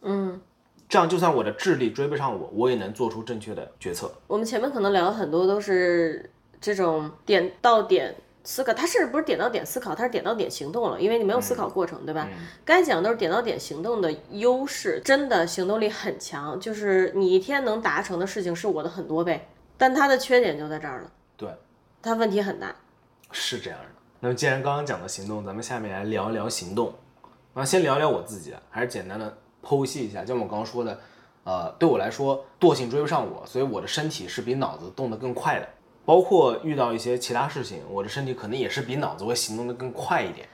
Speaker 2: 嗯，
Speaker 1: 这样就算我的智力追不上我，我也能做出正确的决策。
Speaker 2: 我们前面可能聊了很多都是这种点到点思考，他甚至不是点到点思考，他是点到点行动了，因为你没有思考过程，对吧？
Speaker 1: 嗯
Speaker 2: 该讲都是点到点行动的优势，真的行动力很强，就是你一天能达成的事情是我的很多倍，但他的缺点就在这儿了，
Speaker 1: 对，
Speaker 2: 他问题很大。
Speaker 1: 是这样的。那么既然刚刚讲到行动，咱们下面来聊一聊行动。那先聊聊我自己，还是简单的剖析一下，就像我刚刚说的，呃，对我来说，惰性追不上我，所以我的身体是比脑子动得更快的。包括遇到一些其他事情，我的身体可能也是比脑子会行动得更快一点。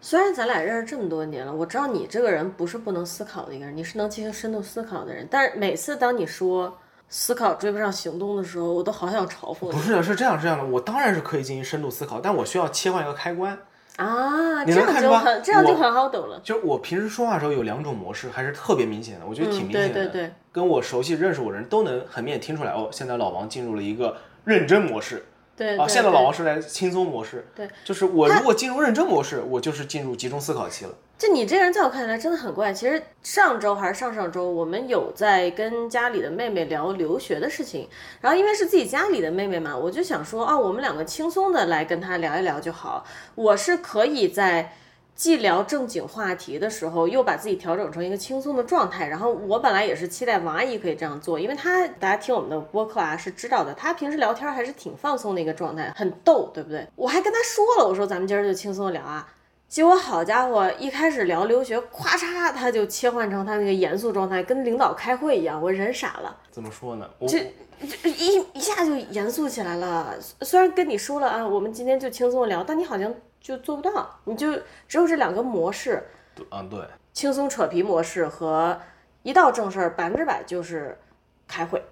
Speaker 2: 虽然咱俩认识这么多年了，我知道你这个人不是不能思考的一个人，你是能进行深度思考的人。但是每次当你说思考追不上行动的时候，我都好想嘲讽你
Speaker 1: 不是的，是这样这样的，我当然是可以进行深度思考，但我需要切换一个开关。
Speaker 2: 啊，这样就很这样就很好懂了。
Speaker 1: 就是我平时说话的时候有两种模式，还是特别明显的，我觉得挺
Speaker 2: 嗯，
Speaker 1: 明显的。
Speaker 2: 对对对，
Speaker 1: 跟我熟悉认识我的人都能很明显听出来，哦，现在老王进入了一个认真模式。啊，
Speaker 2: 对对
Speaker 1: 现在老王是在轻松模式。
Speaker 2: 对，
Speaker 1: 就是我如果进入认真模式，我就是进入集中思考期了。
Speaker 2: 就你这个人，在我看来真的很怪。其实上周还是上上周，我们有在跟家里的妹妹聊留学的事情，然后因为是自己家里的妹妹嘛，我就想说啊，我们两个轻松的来跟她聊一聊就好。我是可以在既聊正经话题的时候，又把自己调整成一个轻松的状态。然后我本来也是期待王阿姨可以这样做，因为她大家听我们的播客啊是知道的，她平时聊天还是挺放松的一个状态，很逗，对不对？我还跟她说了，我说咱们今儿就轻松地聊啊。结果好家伙，一开始聊留学，咵嚓他就切换成他那个严肃状态，跟领导开会一样，我人傻了，
Speaker 1: 怎么说呢？我
Speaker 2: 这这一一下就严肃起来了。虽然跟你说了啊，我们今天就轻松地聊，但你好像就做不到，你就只有这两个模式，
Speaker 1: 嗯对，
Speaker 2: 轻松扯皮模式和一到正事儿百分之百就是开会。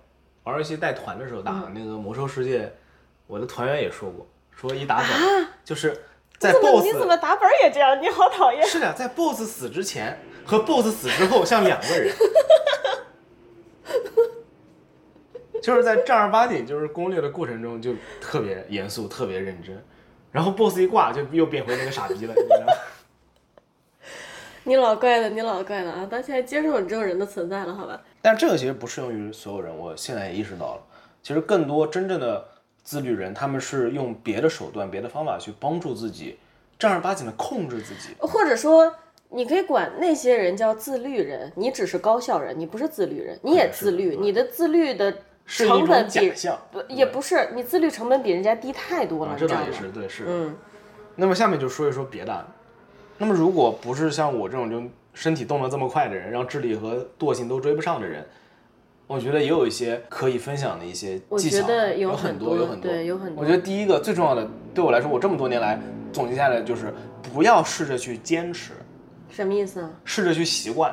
Speaker 1: 玩游戏带团的时候打
Speaker 2: 嗯
Speaker 1: 那个魔兽世界，我的团员也说过，说一打本就是在 BOSS
Speaker 2: 你怎么打本也这样？你好讨厌。
Speaker 1: 是的，在 BOSS 死之前和 BOSS 死之后像两个人，就是在正儿八经就是攻略的过程中就特别严肃、特别认真，然后 BOSS 一挂就又变回那个傻逼了，你知道吗？
Speaker 2: 你老怪了，你老怪了啊！到现在接受你这种人的存在了，好吧？
Speaker 1: 但这个其实不适用于所有人，我现在也意识到了，其实更多真正的自律人，他们是用别的手段、别的方法去帮助自己，正儿八经的控制自己。
Speaker 2: 或者说，你可以管那些人叫自律人，你只是高效人，你不是自律人，你也自律，你的自律的
Speaker 1: 是
Speaker 2: 成本比不也不是，你自律成本比人家低太多了，
Speaker 1: 啊，这倒也？是，对，是。
Speaker 2: 嗯，
Speaker 1: 那么下面就说一说别的。那么如果不是像我这种就身体动得这么快的人，让智力和惰性都追不上的人，我觉得也有一些可以分享的一些
Speaker 2: 我
Speaker 1: 技巧，
Speaker 2: 觉得
Speaker 1: 有
Speaker 2: 很
Speaker 1: 多，有很多，
Speaker 2: 对，有很多。
Speaker 1: 我觉得第一个最重要的，对我来说，我这么多年来总结下来就是不要试着去坚持，
Speaker 2: 什么意思啊？
Speaker 1: 试着去习惯。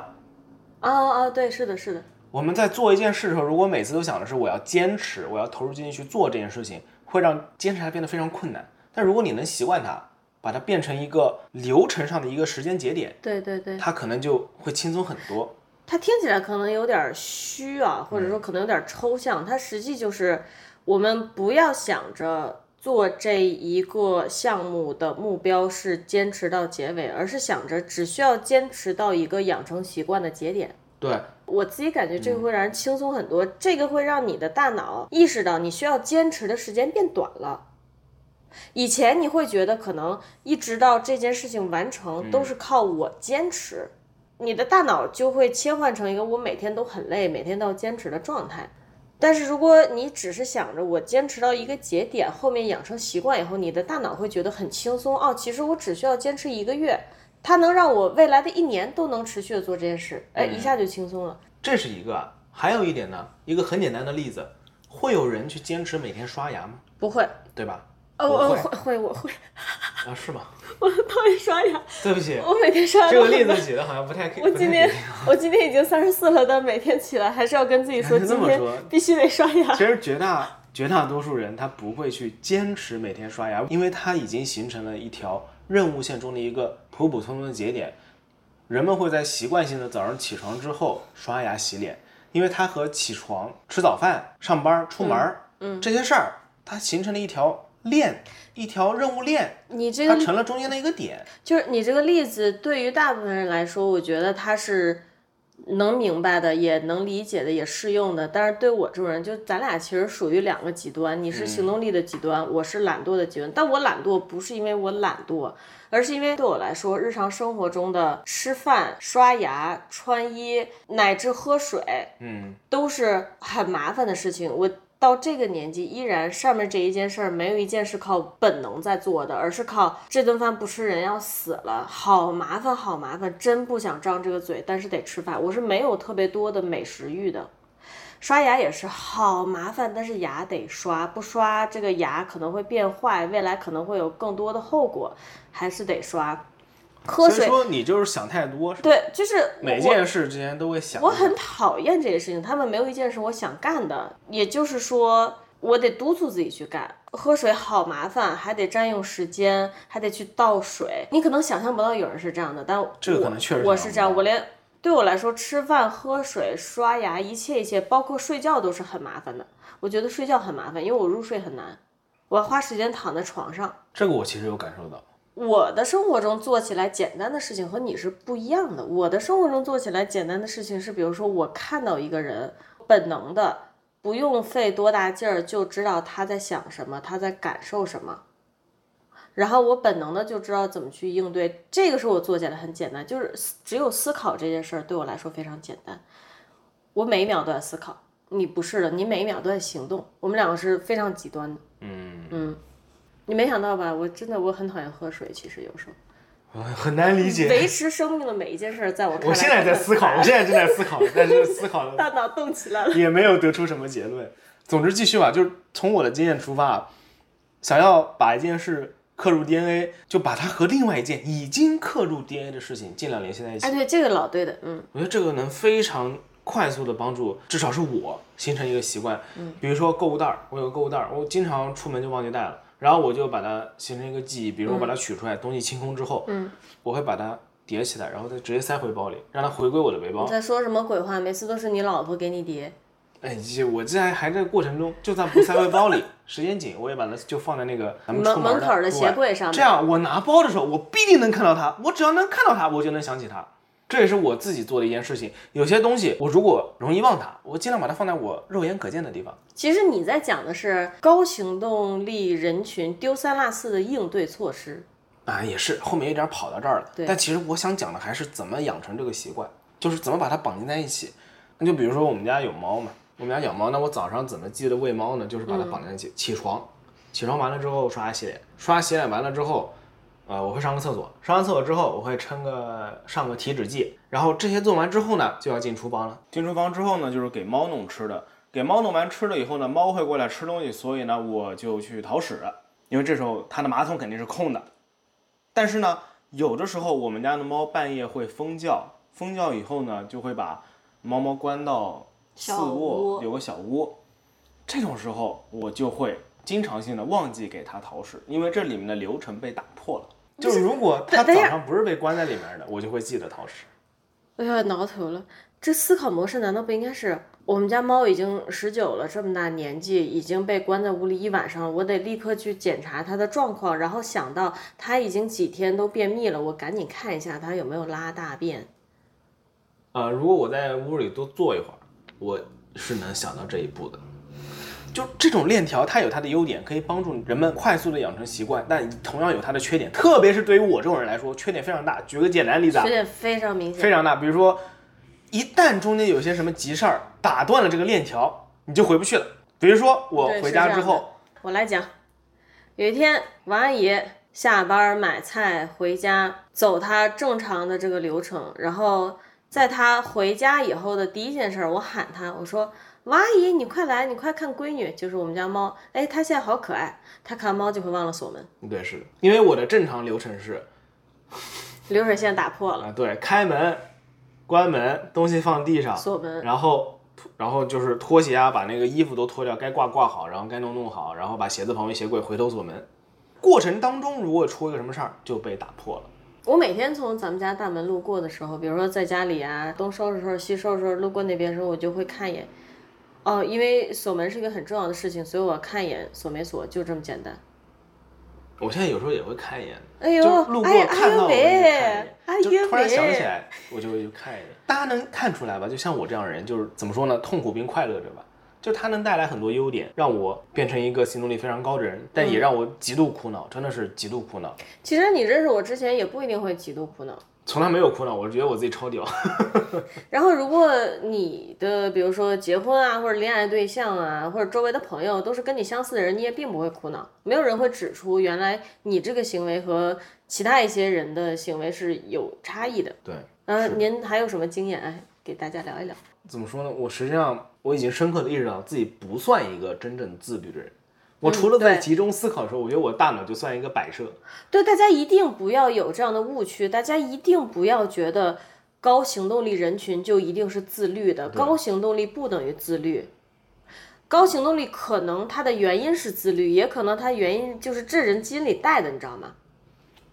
Speaker 2: 啊啊，对，是的，是的，
Speaker 1: 我们在做一件事的时候，如果每次都想的是我要坚持，我要投入精力去做这件事情，会让坚持它变得非常困难。但如果你能习惯它，把它变成一个流程上的一个时间节点，
Speaker 2: 对对对。
Speaker 1: 它可能就会轻松很多。
Speaker 2: 它听起来可能有点虚啊，或者说可能有点抽象。它实际就是我们不要想着做这一个项目的目标是坚持到结尾，而是想着只需要坚持到一个养成习惯的节点。
Speaker 1: 对，
Speaker 2: 我自己感觉这个会让人轻松很多，这个会让你的大脑意识到你需要坚持的时间变短了。以前你会觉得可能一直到这件事情完成都是靠我坚持，你的大脑就会切换成一个我每天都很累，每天都要坚持的状态。但是如果你只是想着我坚持到一个节点，后面养成习惯以后，你的大脑会觉得很轻松哦。其实我只需要坚持一个月，它能让我未来的一年都能持续的做这件事，哎，一下就轻松了。
Speaker 1: 这是一个啊。还有一点呢，一个很简单的例子，会有人去坚持每天刷牙吗？
Speaker 2: 不会，
Speaker 1: 对吧？
Speaker 2: 哦，
Speaker 1: 我会
Speaker 2: 我会会我会，
Speaker 1: 啊，是吗？
Speaker 2: 我讨厌刷牙，
Speaker 1: 对不起，
Speaker 2: 我每天刷牙
Speaker 1: 这个例子举的好像不太可以。
Speaker 2: 我今天我今天已经三十四了，但每天起来还是要跟自己说，
Speaker 1: 这
Speaker 2: 今天必须得刷牙。
Speaker 1: 其实绝大绝大多数人他不会去坚持每天刷牙，因为他已经形成了一条任务线中的一个普普通通的节点。人们会在习惯性的早上起床之后刷牙洗脸，因为它和起床、吃早饭、上班、出门，嗯，这些事儿，它形成了一条链，一条任务链，
Speaker 2: 你这个
Speaker 1: 它成了中间的一个点。
Speaker 2: 就是你这个例子，对于大部分人来说，我觉得它是能明白的，也能理解的，也适用的。但是对我这种人，就咱俩其实属于两个极端。你是行动力的极端，我是懒惰的极端。但我懒惰不是因为我懒惰，而是因为对我来说，日常生活中的吃饭、刷牙、穿衣，乃至喝水，
Speaker 1: 嗯，
Speaker 2: 都是很麻烦的事情。我。到这个年纪，依然上面这一件事儿没有一件是靠本能在做的，而是靠这顿饭不吃人要死了，好麻烦，好麻烦，真不想张这个嘴，但是得吃饭。我是没有特别多的美食欲的，刷牙也是好麻烦，但是牙得刷，不刷这个牙可能会变坏，未来可能会有更多的后果，还是得刷。喝水，
Speaker 1: 说你就是想太多，
Speaker 2: 对，就是
Speaker 1: 每件事之前都会想。
Speaker 2: 我很讨厌这些事情，他们没有一件是我想干的，也就是说，我得督促自己去干。喝水好麻烦，还得占用时间，还得去倒水。你可能想象不到有人是这样的，但
Speaker 1: 这个可能确实
Speaker 2: 我是这样。我连对我来说，吃饭、喝水、刷牙，一切一切，包括睡觉都是很麻烦的。我觉得睡觉很麻烦，因为我入睡很难，我要花时间躺在床上。
Speaker 1: 这个我其实有感受到。
Speaker 2: 我的生活中做起来简单的事情和你是不一样的。我的生活中做起来简单的事情是，比如说我看到一个人，本能的不用费多大劲儿就知道他在想什么，他在感受什么，然后我本能的就知道怎么去应对。这个是我做起来很简单，就是只有思考这件事儿对我来说非常简单。我每一秒都在思考，你不是的，你每一秒都在行动。我们两个是非常极端的。
Speaker 1: 嗯
Speaker 2: 嗯。你没想到吧？我真的我很讨厌喝水，其实有时
Speaker 1: 候，很难理解。
Speaker 2: 维持生命的每一件事，在我看来，
Speaker 1: 我现在在思考，我现在正在思考，但是思考的
Speaker 2: 大脑动起来了，
Speaker 1: 也没有得出什么结论。总之继续吧，就是从我的经验出发，想要把一件事刻入 DNA，就把它和另外一件已经刻入 DNA 的事情尽量联系在一起。
Speaker 2: 哎，对，这个老对的，嗯，
Speaker 1: 我觉得这个能非常快速的帮助，至少是我形成一个习惯。
Speaker 2: 嗯，
Speaker 1: 比如说购物袋儿，我有个购物袋儿，我经常出门就忘记带了。然后我就把它形成一个记忆，比如我把它取出来，东西清空之后，
Speaker 2: 嗯，
Speaker 1: 我会把它叠起来，然后再直接塞回包里，让它回归我的背包。
Speaker 2: 你在说什么鬼话？每次都是你老婆给你叠。
Speaker 1: 哎，我这还还在过程中，就算不塞回包里，时间紧，我也把它就放在那个咱们出
Speaker 2: 门口的鞋柜上。
Speaker 1: 这样我拿包的时候，我必定能看到它。我只要能看到它，我就能想起它。这也是我自己做的一件事情。有些东西我如果容易忘它，我尽量把它放在我肉眼可见的地方。
Speaker 2: 其实你在讲的是高行动力人群丢三落四的应对措施
Speaker 1: 啊，也是后面有点跑到这儿了。
Speaker 2: 对，
Speaker 1: 但其实我想讲的还是怎么养成这个习惯，就是怎么把它绑定在一起。那就比如说我们家有猫嘛，我们家养猫，那我早上怎么记得喂猫呢？就是把它绑在一起，起床，起床完了之后刷牙洗脸，刷洗脸完了之后。呃，我会上个厕所，上完厕所之后，我会称个上个体脂计，然后这些做完之后呢，就要进厨房了。进厨房之后呢，就是给猫弄吃的，给猫弄完吃了以后呢，猫会过来吃东西，所以呢，我就去淘屎，因为这时候它的马桶肯定是空的。但是呢，有的时候我们家的猫半夜会疯叫，疯叫以后呢，就会把猫猫关到次卧，有个小屋，这种时候我就会经常性的忘记给它淘屎，因为这里面的流程被打破了。就是如果他早上不是被关在里面的，我就会记得淘屎。
Speaker 2: 哎呀，挠头了！这思考模式难道不应该是我们家猫已经十九了，这么大年纪已经被关在屋里一晚上了，我得立刻去检查它的状况，然后想到它已经几天都便秘了，我赶紧看一下它有没有拉大便。
Speaker 1: 呃，如果我在屋里多坐一会儿，我是能想到这一步的。就这种链条，它有它的优点，可以帮助人们快速的养成习惯，但同样有它的缺点，特别是对于我这种人来说，缺点非常大。举个简单例子，啊
Speaker 2: 缺点非常明显，
Speaker 1: 非常大。比如说，一旦中间有些什么急事儿打断了这个链条，你就回不去了。比如说我回家之后，
Speaker 2: 我来讲，有一天王阿姨下班买菜回家，走她正常的这个流程，然后在她回家以后的第一件事，我喊她，我说。王阿姨，你快来，你快看闺女，就是我们家猫。哎，它现在好可爱。它看猫就会忘了锁门。
Speaker 1: 对，是的，因为我的正常流程是
Speaker 2: 流水线打破了。
Speaker 1: 啊，对，开门、关门，东西放地上，
Speaker 2: 锁门，
Speaker 1: 然后，然后就是拖鞋啊，把那个衣服都脱掉，该挂挂好，然后该弄弄好，然后把鞋子放回鞋柜，回头锁门。过程当中如果出一个什么事儿，就被打破了。
Speaker 2: 我每天从咱们家大门路过的时候，比如说在家里啊，东收拾收拾西收拾收拾，路过那边的时候，我就会看一眼。哦，因为锁门是一个很重要的事情，所以我要看一眼锁没锁，就这么简单。
Speaker 1: 我现在有时候也会看一眼，
Speaker 2: 哎呦，
Speaker 1: 就路过看到我就去看一眼，
Speaker 2: 哎呦喂
Speaker 1: 就突然想起来，我就会去看一眼。大家能看出来吧？就像我这样的人，就是怎么说呢？痛苦并快乐着吧。就它能带来很多优点，让我变成一个行动力非常高的人，但
Speaker 2: 嗯
Speaker 1: 也让我极度苦恼，真的是极度苦恼。
Speaker 2: 其实你认识我之前也不一定会极度苦恼。
Speaker 1: 从来没有苦恼，我觉得我自己超屌。
Speaker 2: 然后，如果你的比如说结婚啊，或者恋爱对象啊，或者周围的朋友都是跟你相似的人，你也并不会苦恼。没有人会指出原来你这个行为和其他一些人的行为是有差异的。
Speaker 1: 对，
Speaker 2: 呃，您还有什么经验？哎，给大家聊一聊。
Speaker 1: 怎么说呢？我实际上我已经深刻的意识到自己不算一个真正自律的人。我除了在集中思考的时候，我觉得我大脑就算一个摆设。
Speaker 2: 对，大家一定不要有这样的误区，大家一定不要觉得高行动力人群就一定是自律的，高行动力不等于自律。高行动力可能它的原因是自律，也可能它原因就是这人基因里带的，你知道吗？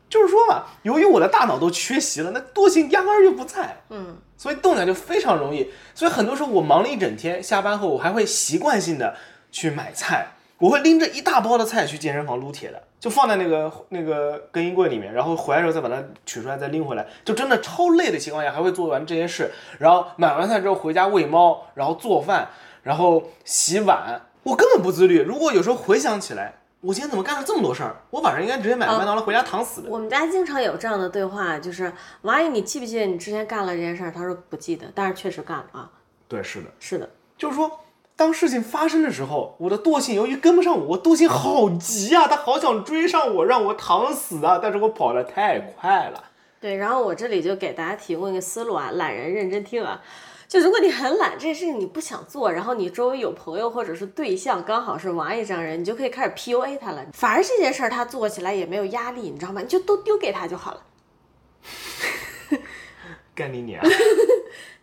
Speaker 1: 就是说嘛，由于我的大脑都缺席了，那惰性压根儿就不在，嗯，所以动起来就非常容易。所以很多时候我忙了一整天，下班后我还会习惯性的去买菜，我会拎着一大包的菜去健身房撸铁的，就放在那个那个更衣柜里面，然后回来的时候再把它取出来再拎回来，就真的超累的情况下还会做完这些事，然后买完菜之后回家喂猫，然后做饭，然后洗碗，我根本不自律。如果有时候回想起来。我今天怎么干了这么多事儿？我晚上应该直接买个麦当劳回家躺死的。
Speaker 2: 我们家经常有这样的对话，就是王阿姨，你记不记得你之前干了这件事儿？她说不记得，但是确实干了啊。
Speaker 1: 对，是的。
Speaker 2: 是的，
Speaker 1: 就是说，当事情发生的时候，我的惰性由于跟不上我，我惰性好急啊，他好想追上我，让我躺死啊，但是我跑得太快了。
Speaker 2: 对，然后我这里就给大家提供一个思路啊，懒人认真听啊。就如果你很懒，这件事情你不想做，然后你周围有朋友或者是对象刚好是王阿姨这样人，你就可以开始 PUA 他了。反而这件事儿他做起来也没有压力，你知道吗？你就都丢给他就好了。
Speaker 1: 干你娘！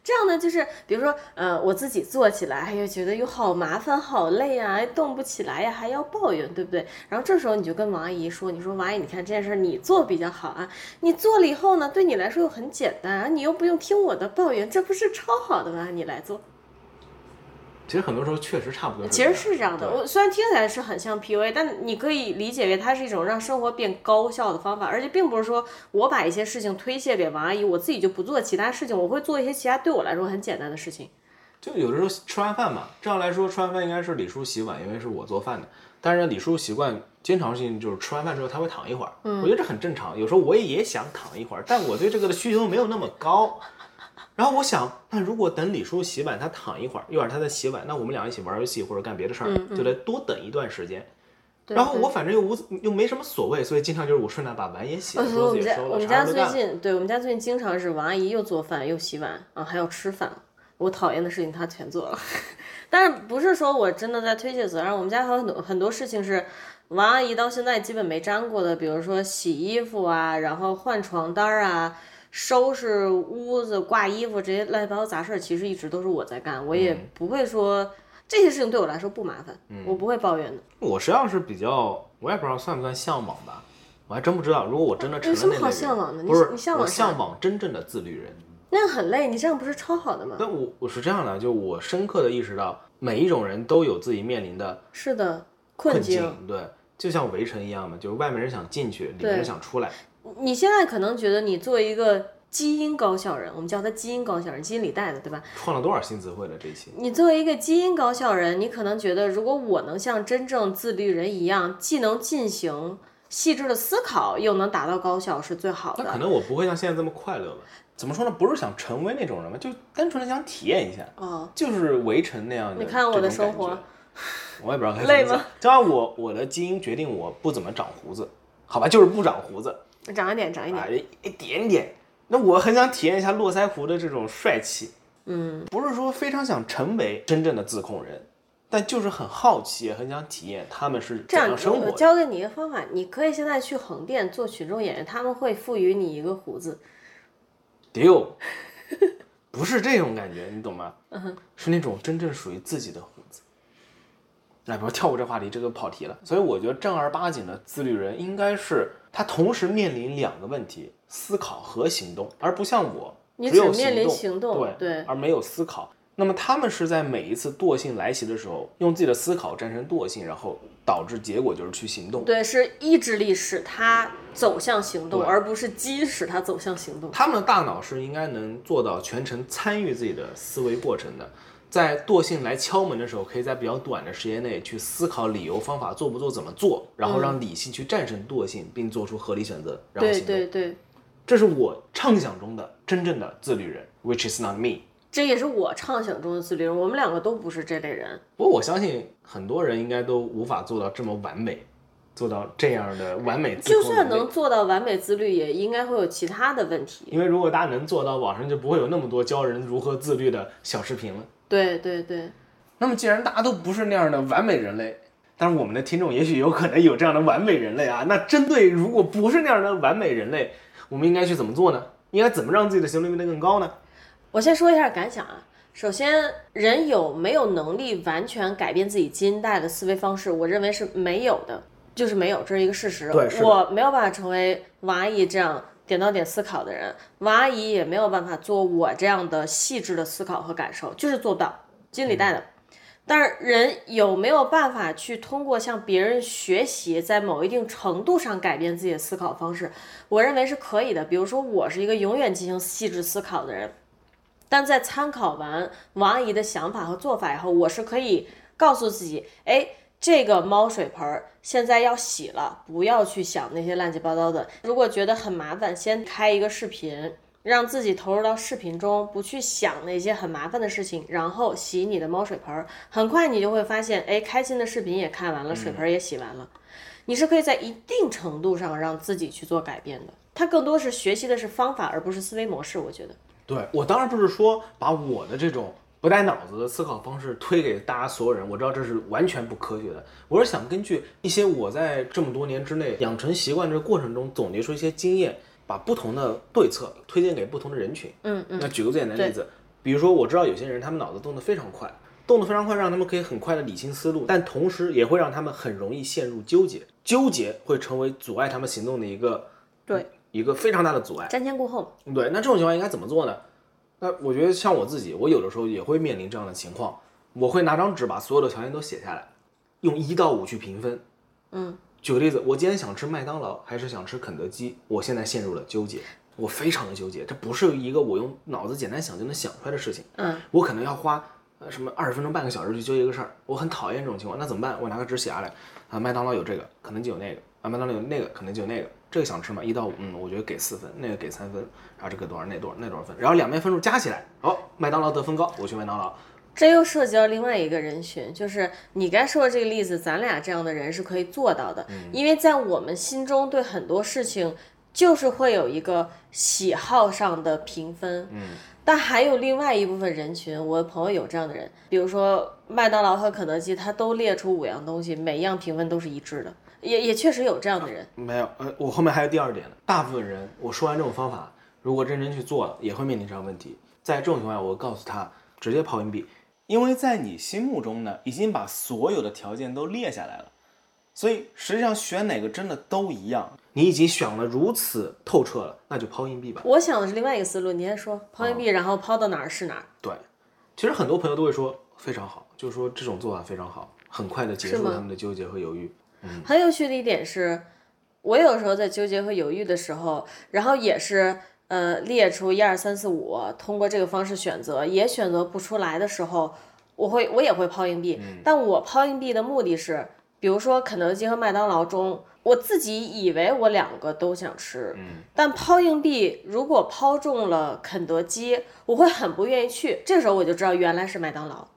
Speaker 2: 这样呢，就是比如说，呃，我自己做起来，哎呀，觉得又好麻烦、好累啊，动不起来呀，还要抱怨，对不对？然后这时候你就跟王阿姨说，你说王阿姨，你看这件事儿你做比较好啊，你做了以后呢，对你来说又很简单啊，你又不用听我的抱怨，这不是超好的吗？你来做。
Speaker 1: 其实很多时候确实差不多。
Speaker 2: 其实是这样的，我虽然听起来是很像 PUA，但你可以理解为它是一种让生活变高效的方法，而且并不是说我把一些事情推卸给王阿姨，我自己就不做其他事情，我会做一些其他对我来说很简单的事情。
Speaker 1: 就有的时候吃完饭嘛，这样来说吃完饭应该是李叔洗碗，因为是我做饭的。但是李叔习惯经常性就是吃完饭之后他会躺一会儿，
Speaker 2: 嗯
Speaker 1: 我觉得这很正常。有时候我也也想躺一会儿，但我对这个的需求没有那么高。然后我想，那如果等李叔洗碗，他躺一会儿，一会儿他再洗碗，那我们俩一起玩游戏或者干别的事儿，就得多等一段时间。然后我反正又无又没什么所谓，所以经常就是我顺带把碗也洗了，桌子也收了，
Speaker 2: 我们家最。近，对我们家最近经常是王阿姨又做饭又洗碗啊，还要吃饭。我讨厌的事情她全做了，但是不是说我真的在推卸责任？我们家还有很多很多事情是王阿姨到现在基本没沾过的，比如说洗衣服啊，然后换床单儿啊，收拾屋子、挂衣服这些乱七八糟杂事儿，其实一直都是我在干，我也
Speaker 1: 嗯
Speaker 2: 不会说这些事情对我来说不麻烦，我不会抱怨的。
Speaker 1: 我实际上是比较，我也不知道算不算向往吧，我还真不知道。如果我真的成了
Speaker 2: 有什么好向往的你
Speaker 1: 不是
Speaker 2: 你向往
Speaker 1: 我向往真正的自律人。
Speaker 2: 那样很累，你这样不是超好的吗？
Speaker 1: 那我我是这样的，就我深刻的意识到，每一种人都有自己面临的
Speaker 2: 是的，困
Speaker 1: 困
Speaker 2: 境。
Speaker 1: 对，就像围城一样嘛，就是外面人想进去，里面想出来。
Speaker 2: 你现在可能觉得你作为一个基因高效人，我们叫他基因高效人，基因里带的，对吧？
Speaker 1: 创了多少新词汇了这一期？
Speaker 2: 你作为一个基因高效人，你可能觉得，如果我能像真正自律人一样，既能进行细致的思考，又能达到高效，是最好的。
Speaker 1: 那可能我不会像现在这么快乐吧？怎么说呢？不是想成为那种人嘛，就单纯的想体验一下，
Speaker 2: 哦，
Speaker 1: 就是围城那样的。
Speaker 2: 你看我的生活，
Speaker 1: 我也不知道该怎
Speaker 2: 累吗
Speaker 1: 就按。我我的基因决定我不怎么长胡子，好吧，就是不长胡子
Speaker 2: 长一点，长一点。
Speaker 1: 啊，一一点点。那我很想体验一下络腮胡的这种帅气，嗯，不是说非常想成为真正的自控人，但就是很好奇，也很想体验他们是怎
Speaker 2: 这样
Speaker 1: 样，生活
Speaker 2: 教给你一个方法，你可以现在去横店做群众演员，他们会赋予你一个胡子。
Speaker 1: 丢，不是这种感觉，你懂吗？
Speaker 2: 嗯
Speaker 1: 是那种真正属于自己的胡子。哎，不要跳过这话题，这个跑题了。所以我觉得正儿八经的自律人应该是他同时面临两个问题：思考和行动，而不像我
Speaker 2: 你
Speaker 1: 只有
Speaker 2: 面临
Speaker 1: 行
Speaker 2: 行动
Speaker 1: 对
Speaker 2: 对
Speaker 1: 而没有思考。那么他们是在每一次惰性来袭的时候，用自己的思考战胜惰性，然后导致结果就是去行动。
Speaker 2: 对，是意志力使他走向行动，而不是鸡使他走向行动。
Speaker 1: 他们的大脑是应该能做到全程参与自己的思维过程的，在惰性来敲门的时候，可以在比较短的时间内去思考理由、方法，做不做、怎么做，然后让理性去战胜惰性，并做出合理选择，然后
Speaker 2: 对
Speaker 1: 行动。
Speaker 2: 对对，
Speaker 1: 这是我畅想中的真正的自律人，which is not me。
Speaker 2: 这也是我畅想中的自律人。我们两个都不是这类人。
Speaker 1: 不过我相信很多人应该都无法做到这么完美，做到这样的完美自
Speaker 2: 就
Speaker 1: 控能力
Speaker 2: 算能做到完美自律，也应该会有其他的问题。
Speaker 1: 因为如果大家能做到，网上就不会有那么多教人如何自律的小视频了。
Speaker 2: 对对对，
Speaker 1: 那么既然大家都不是那样的完美人类，但是我们的听众也许有可能有这样的完美人类啊。那针对如果不是那样的完美人类，我们应该去怎么做呢？应该怎么让自己的行动力变得更高呢？
Speaker 2: 我先说一下感想啊。首先，人有没有能力完全改变自己基因带的思维方式？我认为是没有的，就是没有，这是一个事实。
Speaker 1: 对
Speaker 2: 我没有办法成为王阿姨这样点到点思考的人，王阿姨也没有办法做我这样的细致的思考和感受，就是做不到，基因里带的。但是人有没有办法去通过向别人学习，在某一定程度上改变自己的思考方式？我认为是可以的。比如说，我是一个永远进行细致思考的人，但在参考完王阿姨的想法和做法以后，我是可以告诉自己，哎，这个猫水盆儿现在要洗了，不要去想那些乱七八糟的。如果觉得很麻烦，先开一个视频。让自己投入到视频中，不去想那些很麻烦的事情，然后洗你的猫水盆儿，很快你就会发现，哎，开心的视频也看完了，水盆儿也洗完了。你是可以在一定程度上让自己去做改变的。它更多是学习的是方法，而不是思维模式。我觉得，
Speaker 1: 对我当然不是说把我的这种不带脑子的思考方式推给大家所有人，我知道这是完全不科学的。我是想根据一些我在这么多年之内养成习惯这个过程中总结出一些经验，把不同的对策推荐给不同的人群。
Speaker 2: 嗯嗯，
Speaker 1: 那举个最简单的例子，比如说我知道有些人他们脑子动得非常快，动得非常快，让他们可以很快的理清思路，但同时也会让他们很容易陷入纠结，纠结会成为阻碍他们行动的一个
Speaker 2: 对
Speaker 1: 一个非常大的阻碍。
Speaker 2: 瞻前顾后，
Speaker 1: 对，那这种情况应该怎么做呢？那我觉得像我自己，我有的时候也会面临这样的情况，我会拿张纸把所有的条件都写下来，用一到五去评分。
Speaker 2: 嗯，
Speaker 1: 举个例子，我今天想吃麦当劳还是想吃肯德基？我现在陷入了纠结，我非常的纠结，这不是一个我用脑子简单想就能想出来的事情。
Speaker 2: 嗯，
Speaker 1: 我可能要花呃什么二十分钟、半个小时去纠结一个事儿，我很讨厌这种情况。那怎么办？我拿个纸写下来啊，麦当劳有这个，可能就有那个啊，麦当劳有那个，可能就有那个。这个想吃吗？一到五，嗯，我觉得给四分，那个给三分，然后这个多少，那多少，那多少分，然后两边分数加起来，哦，麦当劳得分高，我去麦当劳。
Speaker 2: 这又涉及到另外一个人群，就是你该说的这个例子，咱俩这样的人是可以做到的，因为在我们心中对很多事情就是会有一个喜好上的评分，
Speaker 1: 嗯，
Speaker 2: 但还有另外一部分人群，我的朋友有这样的人，比如说麦当劳和肯德基，他都列出五样东西，每一样评分都是一致的，也也确实有这样的人，
Speaker 1: 没有，呃，我后面还有第二点呢。大部分人，我说完这种方法，如果认真去做了，也会面临这样问题。在这种情况下，我告诉他直接抛硬币，因为在你心目中呢，已经把所有的条件都列下来了，所以实际上选哪个真的都一样。你已经想了如此透彻了，那就抛硬币吧。
Speaker 2: 我想的是另外一个思路，你先说抛硬币，然后抛到哪儿是哪儿。
Speaker 1: 对，其实很多朋友都会说非常好，就是说这种做法非常好，很快的结束他们的纠结和犹豫。
Speaker 2: 很有趣的一点是，我有时候在纠结和犹豫的时候，然后也是呃列出一二三四五，通过这个方式选择，也选择不出来的时候，我会我也会抛硬币，但我抛硬币的目的是，比如说肯德基和麦当劳中。我自己以为我两个都想吃，但抛硬币如果抛中了肯德基，我会很不愿意去。这时候我就知道原来是麦当劳。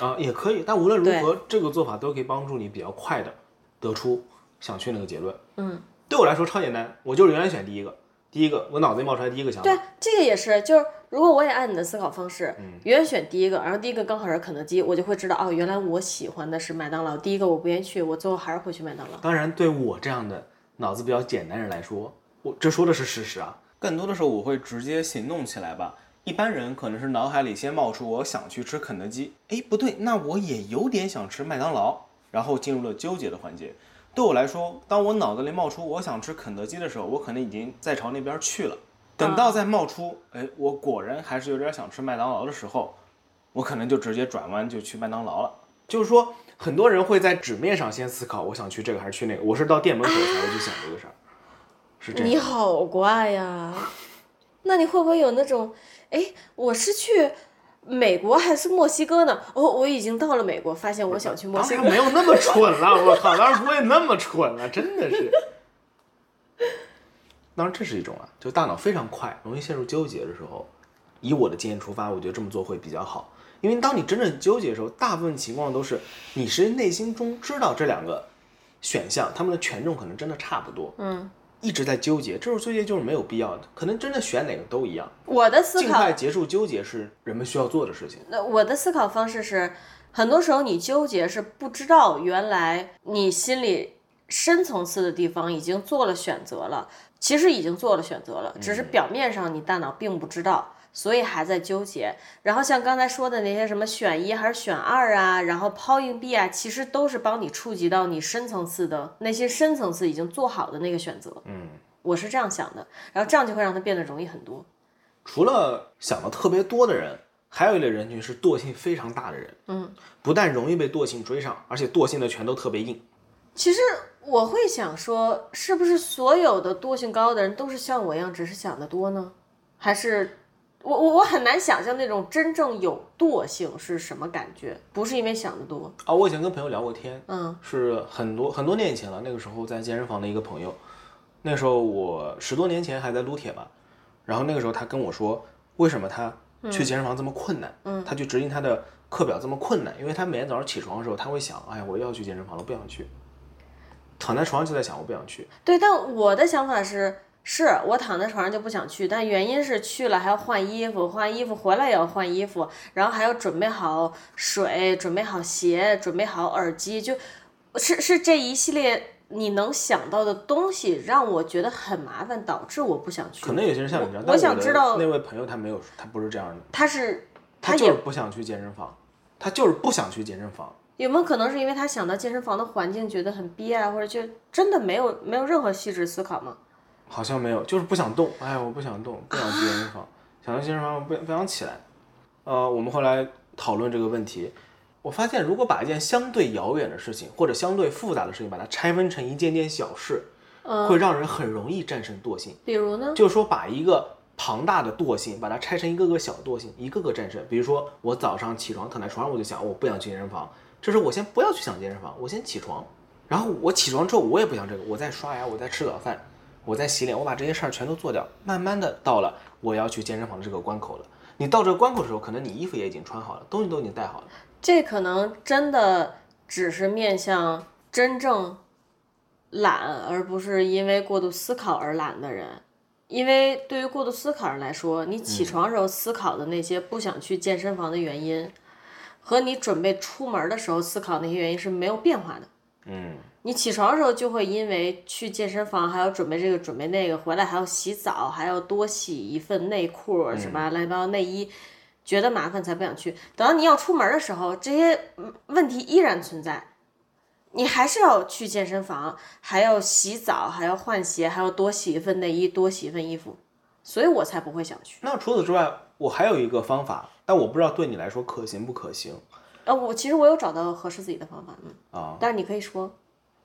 Speaker 1: 啊，也可以，但无论如何，这个做法都可以帮助你比较快的得出想去那个结论。
Speaker 2: 嗯，
Speaker 1: 对我来说超简单，我就是永远选第一个。第一个，我脑子里冒出来第一个想法。
Speaker 2: 对，这个也是，就是如果我也按你的思考方式，永远选第一个，然后第一个刚好是肯德基，我就会知道哦，原来我喜欢的是麦当劳。第一个我不愿意去，我最后还是会去麦当劳。
Speaker 1: 当然，对我这样的脑子比较简单人来说，我这说的是事实啊。更多的时候，我会直接行动起来吧。一般人可能是脑海里先冒出我想去吃肯德基，哎，不对，那我也有点想吃麦当劳，然后进入了纠结的环节。对我来说，当我脑子里冒出我想吃肯德基的时候，我可能已经在朝那边去了。等到再冒出，哎，我果然还是有点想吃麦当劳的时候，我可能就直接转弯就去麦当劳了。就是说，很多人会在纸面上先思考，我想去这个还是去那个，我是到店门口才会去想这个事儿，是这样。
Speaker 2: 你好怪呀！那你会不会有那种，哎，我是去美国还是墨西哥呢？哦，我已经到了美国，发现我想去墨西哥。
Speaker 1: 没有那么蠢了，我靠，当然不会那么蠢了，真的是。当然这是一种啊，就大脑非常快，容易陷入纠结的时候，以我的经验出发，我觉得这么做会比较好。因为当你真正纠结的时候，大部分情况都是你是内心中知道这两个选项，他们的权重可能真的差不多，
Speaker 2: 嗯，
Speaker 1: 一直在纠结，这种纠结就是没有必要的，可能真的选哪个都一样。
Speaker 2: 我的思考
Speaker 1: 尽快结束纠结是人们需要做的事情。
Speaker 2: 那我的思考方式是，很多时候你纠结是不知道原来你心里深层次的地方已经做了选择了，其实已经做了选择了，只是表面上你大脑并不知道，所以还在纠结。然后像刚才说的那些什么选一还是选二啊，然后抛硬币啊，其实都是帮你触及到你深层次的那些深层次已经做好的那个选择。
Speaker 1: 嗯，
Speaker 2: 我是这样想的，然后这样就会让它变得容易很多。
Speaker 1: 除了想的特别多的人，还有一类人群是惰性非常大的人。
Speaker 2: 嗯，
Speaker 1: 不但容易被惰性追上，而且惰性的拳头特别硬。
Speaker 2: 其实我会想说，是不是所有的惰性高的人都是像我一样，只是想得多呢？还是我我我很难想象那种真正有惰性是什么感觉？不是因为想的多，
Speaker 1: 啊，我以前跟朋友聊过天，
Speaker 2: 嗯
Speaker 1: 是很多很多年以前了。那个时候在健身房的一个朋友，那时候我十多年前还在撸铁吧，然后那个时候他跟我说，为什么他去健身房这么困难？
Speaker 2: 嗯
Speaker 1: 他去执行他的课表这么困难，因为他每天早上起床的时候，他会想，哎呀，我又要去健身房了，不想去。躺在床上就在想，我不想去。
Speaker 2: 对。但我的想法是，是我躺在床上就不想去，但原因是去了还要换衣服，换衣服回来也要换衣服，然后还要准备好水，准备好鞋，准备好耳机，就是是这一系列你能想到的东西，让我觉得很麻烦，导致我不想去。
Speaker 1: 可能有些人像你这样，
Speaker 2: 我想知道
Speaker 1: 那位朋友他没有，他不是这样的，
Speaker 2: 他是
Speaker 1: 他就是不想去健身房，他就是不想去健身房。
Speaker 2: 有没有可能是因为他想到健身房的环境觉得很憋啊，或者就真的没有没有任何细致思考吗？
Speaker 1: 好像没有，就是不想动。哎，我不想动，不想去健身房，想去健身房我不不想起来。呃，我们后来讨论这个问题，我发现如果把一件相对遥远的事情或者相对复杂的事情，把它拆分成一件件小事，会让人很容易战胜惰性。
Speaker 2: 比如呢？
Speaker 1: 就是说，把一个庞大的惰性，把它拆成一个个小惰性，一个个战胜。比如说，我早上起床躺在床上，我就想我不想去健身房，这时候我先不要去想健身房，我先起床，然后我起床之后我也不想这个，我在刷牙，我在吃早饭，我在洗脸，我把这些事儿全都做掉，慢慢的到了我要去健身房的这个关口了。你到这个关口的时候，可能你衣服也已经穿好了，东西都已经带好了。
Speaker 2: 这可能真的只是面向真正懒，而不是因为过度思考而懒的人。因为对于过度思考人来说，你起床时候思考的那些不想去健身房的原因，和你准备出门的时候思考那些原因是没有变化的。
Speaker 1: 嗯，
Speaker 2: 你起床的时候就会因为去健身房还要准备这个准备那个，回来还要洗澡，还要多洗一份内裤什么乱七八糟内衣，觉得麻烦才不想去。等到你要出门的时候，这些嗯问题依然存在，你还是要去健身房，还要洗澡，还要换鞋，还要多洗一份内衣，多洗一份衣服，所以我才不会想去。
Speaker 1: 那除此之外，我还有一个方法，但我不知道对你来说可行不可行
Speaker 2: 呃，我其实我有找到合适自己的方法，嗯，
Speaker 1: 啊。
Speaker 2: 但是你可以说，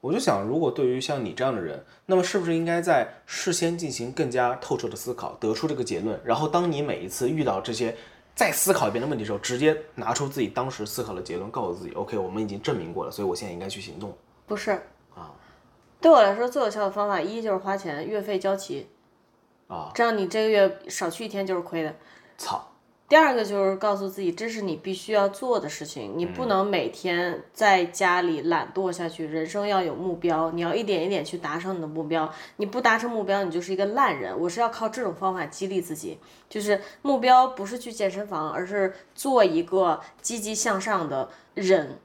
Speaker 1: 我就想，如果对于像你这样的人，那么是不是应该在事先进行更加透彻的思考，得出这个结论，然后当你每一次遇到这些再思考一遍的问题的时候，直接拿出自己当时思考的结论，告诉自己，OK，我们已经证明过了，所以我现在应该去行动。
Speaker 2: 不是
Speaker 1: 啊。
Speaker 2: 对我来说，最有效的方法一就是花钱，月费交齐，
Speaker 1: 啊，
Speaker 2: 这样你这个月少去一天就是亏的。
Speaker 1: 操，
Speaker 2: 第二个就是告诉自己，这是你必须要做的事情，你不能每天在家里懒惰下去。人生要有目标，你要一点一点去达成你的目标。你不达成目标，你就是一个烂人。我是要靠这种方法激励自己，就是目标不是去健身房，而是做一个积极向上的人。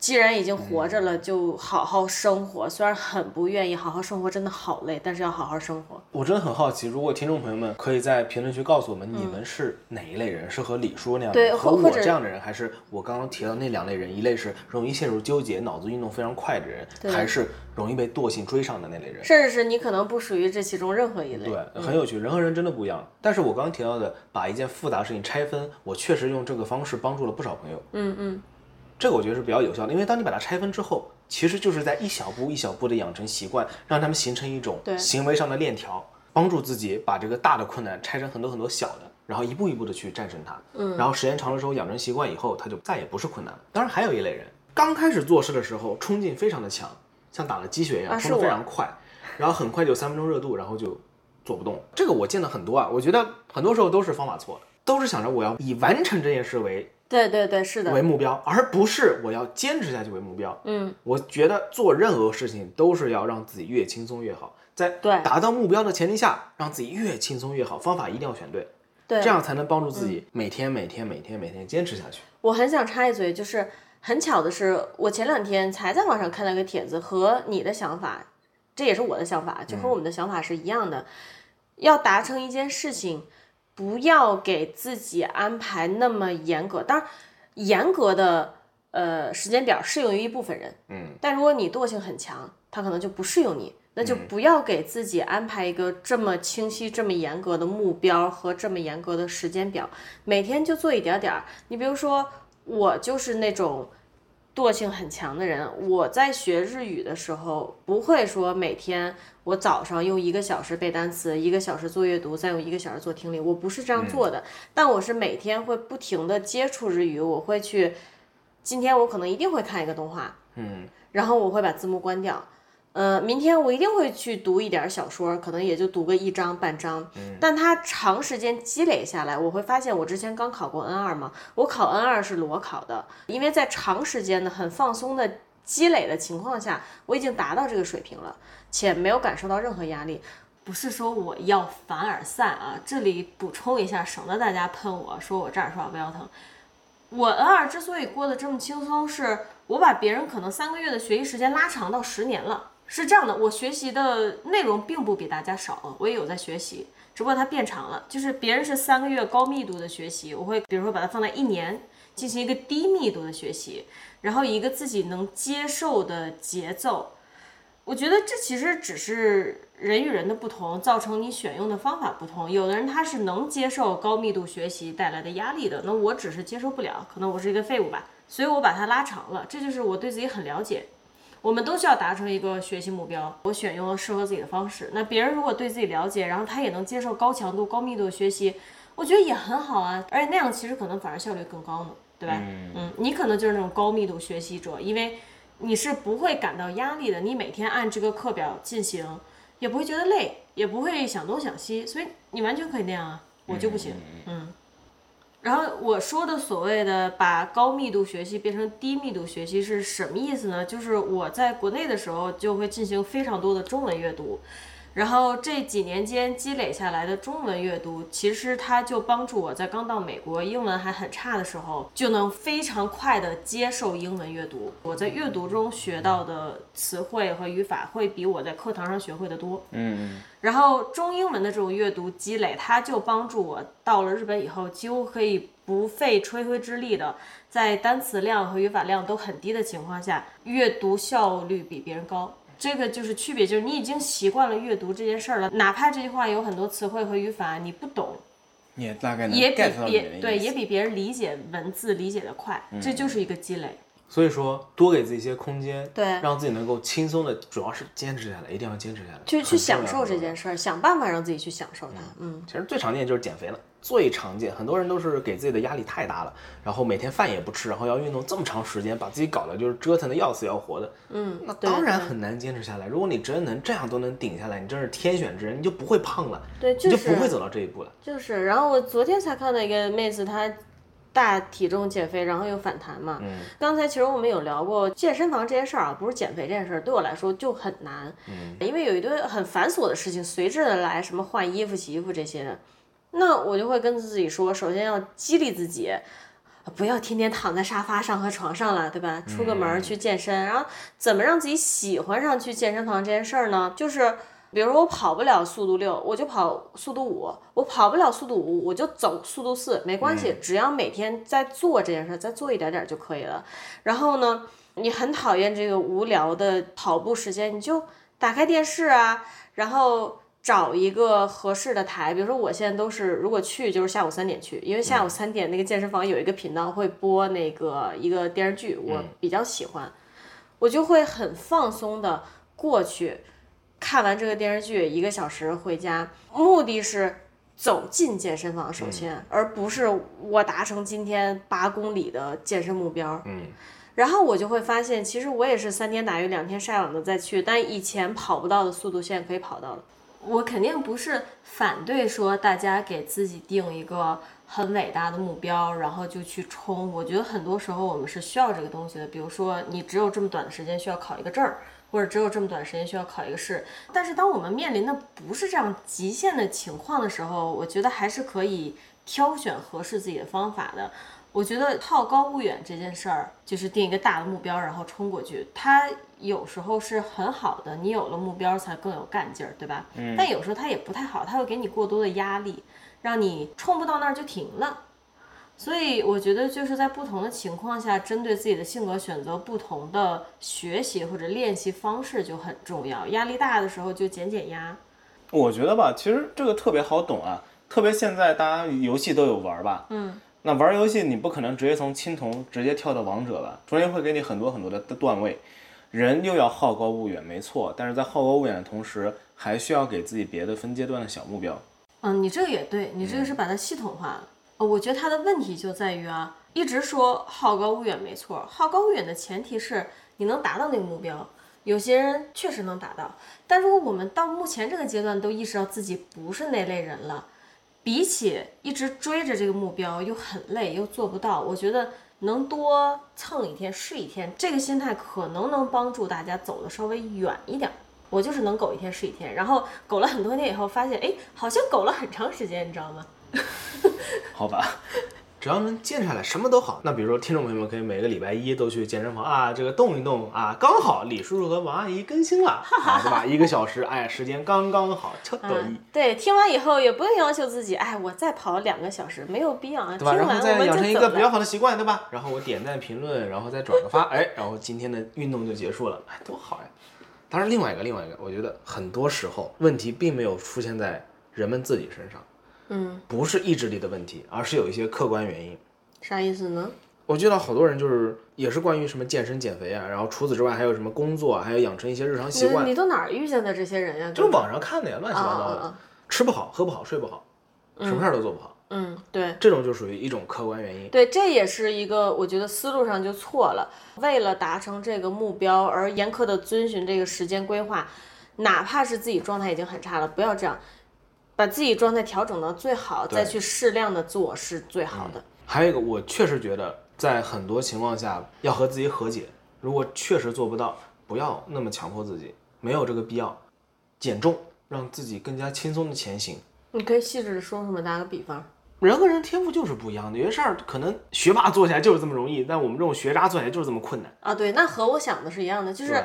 Speaker 2: 既然已经活着了，就好好生活。虽然很不愿意好好生活，真的好累，但是要好好生活。
Speaker 1: 我真的很好奇，如果听众朋友们可以在评论区告诉我们，你们是哪一类人？是和李叔那样的和我这样的人，还是我刚刚提到那两类人？一类是容易陷入纠结、脑子运动非常快的人，还是容易被惰性追上的那类人？
Speaker 2: 甚至是你可能不属于这其中任何一类。
Speaker 1: 对，很有趣，人和人真的不一样。但是我刚刚提到的，把一件复杂事情拆分，我确实用这个方式帮助了不少朋友。
Speaker 2: 嗯嗯，
Speaker 1: 这个我觉得是比较有效的，因为当你把它拆分之后，其实就是在一小步一小步的养成习惯，让他们形成一种
Speaker 2: 对
Speaker 1: 行为上的链条，帮助自己把这个大的困难拆成很多很多小的，然后一步一步的去战胜它。嗯，然后时间长了之后养成习惯以后，它就再也不是困难了。当然还有一类人，刚开始做事的时候冲劲非常的强，像打了鸡血一样，冲得非常快，然后很快就三分钟热度，然后就做不动。这个我见的很多啊，我觉得很多时候都是方法错了，都是想着我要以完成这件事为
Speaker 2: 对对对，是的
Speaker 1: 为。目标，而不是我要坚持下去为目标。
Speaker 2: 嗯，
Speaker 1: 我觉得做任何事情都是要让自己越轻松越好，在
Speaker 2: 对
Speaker 1: 达到目标的前提下，让自己越轻松越好。方法一定要选对，
Speaker 2: 对，
Speaker 1: 这样才能帮助自己每天每天每天每天坚持下去。
Speaker 2: 我很想插一嘴，就是很巧的是，我前两天才在网上看到一个帖子，和你的想法，这也是我的想法，就和我们的想法是一样的。要达成一件事情，不要给自己安排那么严格。当然，严格的呃时间表适用于一部分人，
Speaker 1: 嗯，
Speaker 2: 但如果你惰性很强，他可能就不适用你。那就不要给自己安排一个这么清晰、这么严格的目标和这么严格的时间表，每天就做一点点儿。你比如说，我就是那种惰性很强的人，我在学日语的时候，不会说每天我早上用一个小时背单词，一个小时做阅读，再用一个小时做听力，我不是这样做的。但我是每天会不停的接触日语，我会去，今天我可能一定会看一个动画，
Speaker 1: 嗯，
Speaker 2: 然后我会把字幕关掉。呃，明天我一定会去读一点小说，可能也就读个一章半章。但它长时间积累下来，我会发现，我之前刚考过 N 二嘛，我考 N 二是裸考的，因为在长时间的很放松的积累的情况下，我已经达到这个水平了，且没有感受到任何压力。不是说我要凡尔赛啊，这里补充一下，省得大家喷我说我这儿说话不腰疼。我 N 二之所以过得这么轻松，是我把别人可能三个月的学习时间拉长到十年了。是这样的，我学习的内容并不比大家少，我也有在学习，只不过它变长了。就是别人是三个月高密度的学习，我会比如说把它放在一年进行一个低密度的学习，然后一个自己能接受的节奏。我觉得这其实只是人与人的不同，造成你选用的方法不同。有的人他是能接受高密度学习带来的压力的，那我只是接受不了，可能我是一个废物吧，所以我把它拉长了。这就是我对自己很了解。我们都需要达成一个学习目标，我选用了适合自己的方式。那别人如果对自己了解，然后他也能接受高强度、高密度的学习，我觉得也很好啊。而且那样其实可能反而效率更高呢，对吧？嗯，你可能就是那种高密度学习者，因为你是不会感到压力的，你每天按这个课表进行，也不会觉得累，也不会想东想西，所以你完全可以那样啊。我就不行，嗯。然后我说的所谓的把高密度学习变成低密度学习是什么意思呢？就是我在国内的时候就会进行非常多的中文阅读，然后这几年间积累下来的中文阅读，其实它就帮助我在刚到美国英文还很差的时候，就能非常快的接受英文阅读。我在阅读中学到的词汇和语法会比我在课堂上学会的多。
Speaker 1: 嗯
Speaker 2: 然后中英文的这种阅读积累，它就帮助我到了日本以后，几乎可以不费吹灰之力的，在单词量和语法量都很低的情况下，阅读效率比别人高。这个就是区别，就是你已经习惯了阅读这件事儿了，哪怕这句话有很多词汇和语法你不懂，
Speaker 1: 你也大概能
Speaker 2: 也比别对也比别人理解文字理解的快，这就是一个积累。
Speaker 1: 所以说，多给自己一些空间，
Speaker 2: 对
Speaker 1: 让自己能够轻松的，主要是坚持下来，一定要坚持下来，
Speaker 2: 去去享受这。件事儿，想办法让自己去享受它。嗯，
Speaker 1: 其实最常见就是减肥了，最常见，很多人都是给自己的压力太大了，然后每天饭也不吃，然后要运动这么长时间，把自己搞得就是折腾的要死要活的。嗯，那当然很难坚持下来。如果你真能这样都能顶下来，你真是天选之人，你就不会胖了，
Speaker 2: 对，
Speaker 1: 你就不会走到这一步了。
Speaker 2: 就是，然后我昨天才看到一个妹子，她大体重减肥，然后又反弹嘛。
Speaker 1: 嗯
Speaker 2: 刚才其实我们有聊过健身房这件事儿啊，不是减肥这件事儿，对我来说就很难。
Speaker 1: 嗯
Speaker 2: 因为有一堆很繁琐的事情随之而来，什么换衣服、洗衣服这些的，那我就会跟自己说，首先要激励自己。不要天天躺在沙发上和床上了，对吧？出个门去健身，然后怎么让自己喜欢上去健身房这件事儿呢？就是比如说我跑不了速度六，我就跑速度五；我跑不了速度五，我就走速度四，没关系，只要每天在做这件事儿，再做一点点就可以了。然后呢，你很讨厌这个无聊的跑步时间，你就打开电视啊，然后。找一个合适的台，比如说我现在都是，如果去就是下午三点去，因为下午三点那个健身房有一个频道会播那个一个电视剧，我比较喜欢，我就会很放松的过去，看完这个电视剧一个小时回家，目的是走进健身房首先，而不是我达成今天八公里的健身目标。
Speaker 1: 嗯，
Speaker 2: 然后我就会发现，其实我也是三天打鱼两天晒网的再去，但以前跑不到的速度现在可以跑到了。我肯定不是反对说大家给自己定一个很伟大的目标，然后就去冲。我觉得很多时候我们是需要这个东西的。比如说，你只有这么短的时间需要考一个证儿，或者只有这么短时间需要考一个试。但是当我们面临的不是这样极限的情况的时候，我觉得还是可以挑选合适自己的方法的。我觉得好高骛远这件事儿，就是定一个大的目标，然后冲过去，它有时候是很好的。你有了目标，才更有干劲儿，对吧？嗯。但有时候它也不太好，它会给你过多的压力，让你冲不到那儿就停了。所以我觉得就是在不同的情况下，针对自己的性格选择不同的学习或者练习方式就很重要。压力大的时候就减减压。
Speaker 3: 我觉得吧，其实这个特别好懂啊，特别现在大家游戏都有玩吧，
Speaker 2: 嗯。
Speaker 3: 那玩游戏你不可能直接从青铜直接跳到王者吧？中间会给你很多很多的段位，人又要好高骛远，没错。但是在好高骛远的同时，还需要给自己别的分阶段的小目标。
Speaker 2: 嗯，你这个也对，你这个是把它系统化了。哦，我觉得它的问题就在于啊，一直说好高骛远，没错，好高骛远的前提是你能达到那个目标。有些人确实能达到，但如果我们到目前这个阶段都意识到自己不是那类人了。比起一直追着这个目标又很累又做不到，我觉得能多蹭一天是一天，这个心态可能能帮助大家走的稍微远一点。我就是能苟一天是一天，然后苟了很多天以后，发现哎，好像苟了很长时间，你知道吗？
Speaker 3: 好吧。
Speaker 1: 只要能健下来，什么都好。那比如说，听众朋友们可以每个礼拜一都去健身房啊，这个动一动啊，刚好李叔叔和王阿姨更新了，对吧？一个小时，哎，时间刚刚好，超得意。
Speaker 2: 对，听完以后也不用要求自己，哎，我再跑两个小时，没有必要啊。
Speaker 1: 对吧？然后再养成一个比较好的习惯，对吧？然后我点赞评论，然后再转个发，哎，然后今天的运动就结束了，哎，多好呀！当然，另外一个，另外一个，我觉得很多时候问题并没有出现在人们自己身上。
Speaker 2: 嗯，
Speaker 1: 不是意志力的问题，而是有一些客观原因。
Speaker 2: 啥意思呢？
Speaker 1: 我觉得好多人就是也是关于什么健身减肥啊，然后除此之外还有什么工作，还有养成一些日常习惯。
Speaker 2: 你都哪儿遇见的这些人呀？
Speaker 1: 就是网上看的呀，乱七八糟的，吃不好，喝不好，睡不好，什么事儿都做不好。
Speaker 2: 嗯，对，
Speaker 1: 这种就属于一种客观原因。
Speaker 2: 对，这也是一个我觉得思路上就错了。为了达成这个目标而严苛的遵循这个时间规划，哪怕是自己状态已经很差了，不要这样。把自己状态调整到最好，再去适量的做是最好的。
Speaker 1: 还有一个，我确实觉得在很多情况下要和自己和解。如果确实做不到，不要那么强迫自己，没有这个必要。减重，让自己更加轻松的前行。
Speaker 2: 你可以细致的说说吗？打个比方。
Speaker 1: 人和人天赋就是不一样的，有些事儿可能学霸做起来就是这么容易，但我们这种学渣做起来就是这么困难
Speaker 2: 啊。对，那和我想的是一样的，就是。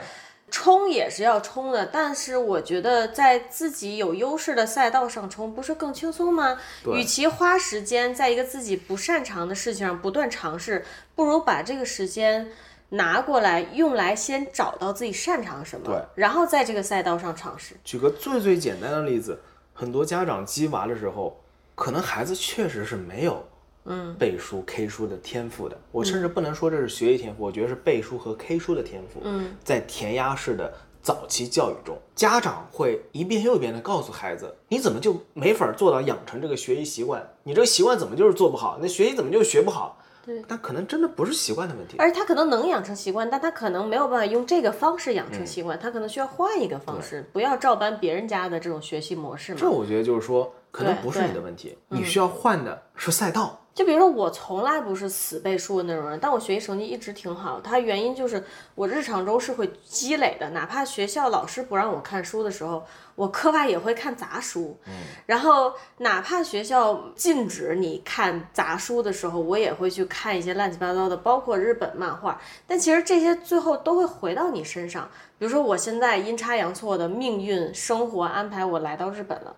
Speaker 2: 冲也是要冲的，但是我觉得在自己有优势的赛道上冲，不是更轻松吗？与其花时间在一个自己不擅长的事情上不断尝试，不如把这个时间拿过来用来先找到自己擅长什么，
Speaker 1: 对，
Speaker 2: 然后在这个赛道上尝试。
Speaker 1: 举个最最简单的例子，很多家长鸡娃的时候，可能孩子确实是没有。
Speaker 2: 嗯，
Speaker 1: 背书 K 书的天赋的，我甚至不能说这是学习天赋，我觉得是背书和 K 书的天赋。
Speaker 2: 嗯，
Speaker 1: 在填鸭式的早期教育中，家长会一遍又一遍的告诉孩子，你怎么就没法做到养成这个学习习惯？你这个习惯怎么就是做不好？那学习怎么就学不好？
Speaker 2: 对，
Speaker 1: 但可能真的不是习惯的问题，
Speaker 2: 而且他可能能养成习惯，但他可能没有办法用这个方式养成习惯，他可能需要换一个方式，不要照搬别人家的这种学习模式嘛。
Speaker 1: 这我觉得就是说。可能不是你的问题，你需要换的是赛道。
Speaker 2: 就比如说，我从来不是死背书的那种人，但我学习成绩一直挺好。它原因就是我日常中是会积累的，哪怕学校老师不让我看书的时候，我课外也会看杂书。嗯，然后哪怕学校禁止你看杂书的时候，我也会去看一些乱七八糟的，包括日本漫画。但其实这些最后都会回到你身上。比如说，我现在阴差阳错的命运生活安排我来到日本了。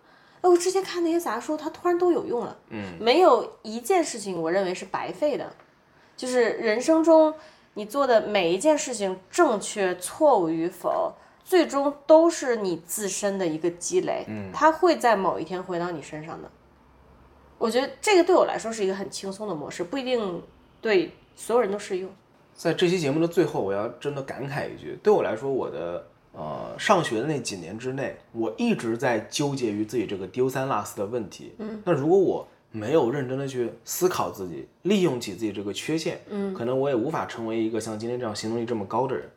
Speaker 2: 哎，我之前看那些杂书，它突然都有用了。嗯，没有一件事情我认为是白费的，就是人生中你做的每一件事情，正确错误与否，最终都是你自身的一个积累。嗯，它会在某一天回到你身上的。我觉得这个对我来说是一个很轻松的模式，不一定对所有人都适用。
Speaker 1: 在这期节目的最后，我要真的感慨一句，对我来说，我的呃上学的那几年之内，我一直在纠结于自己这个丢三落四的问题。嗯，那如果我没有认真的去思考自己，利用起自己这个缺陷，嗯，可能我也无法成为一个像今天这样行动力这么高的人。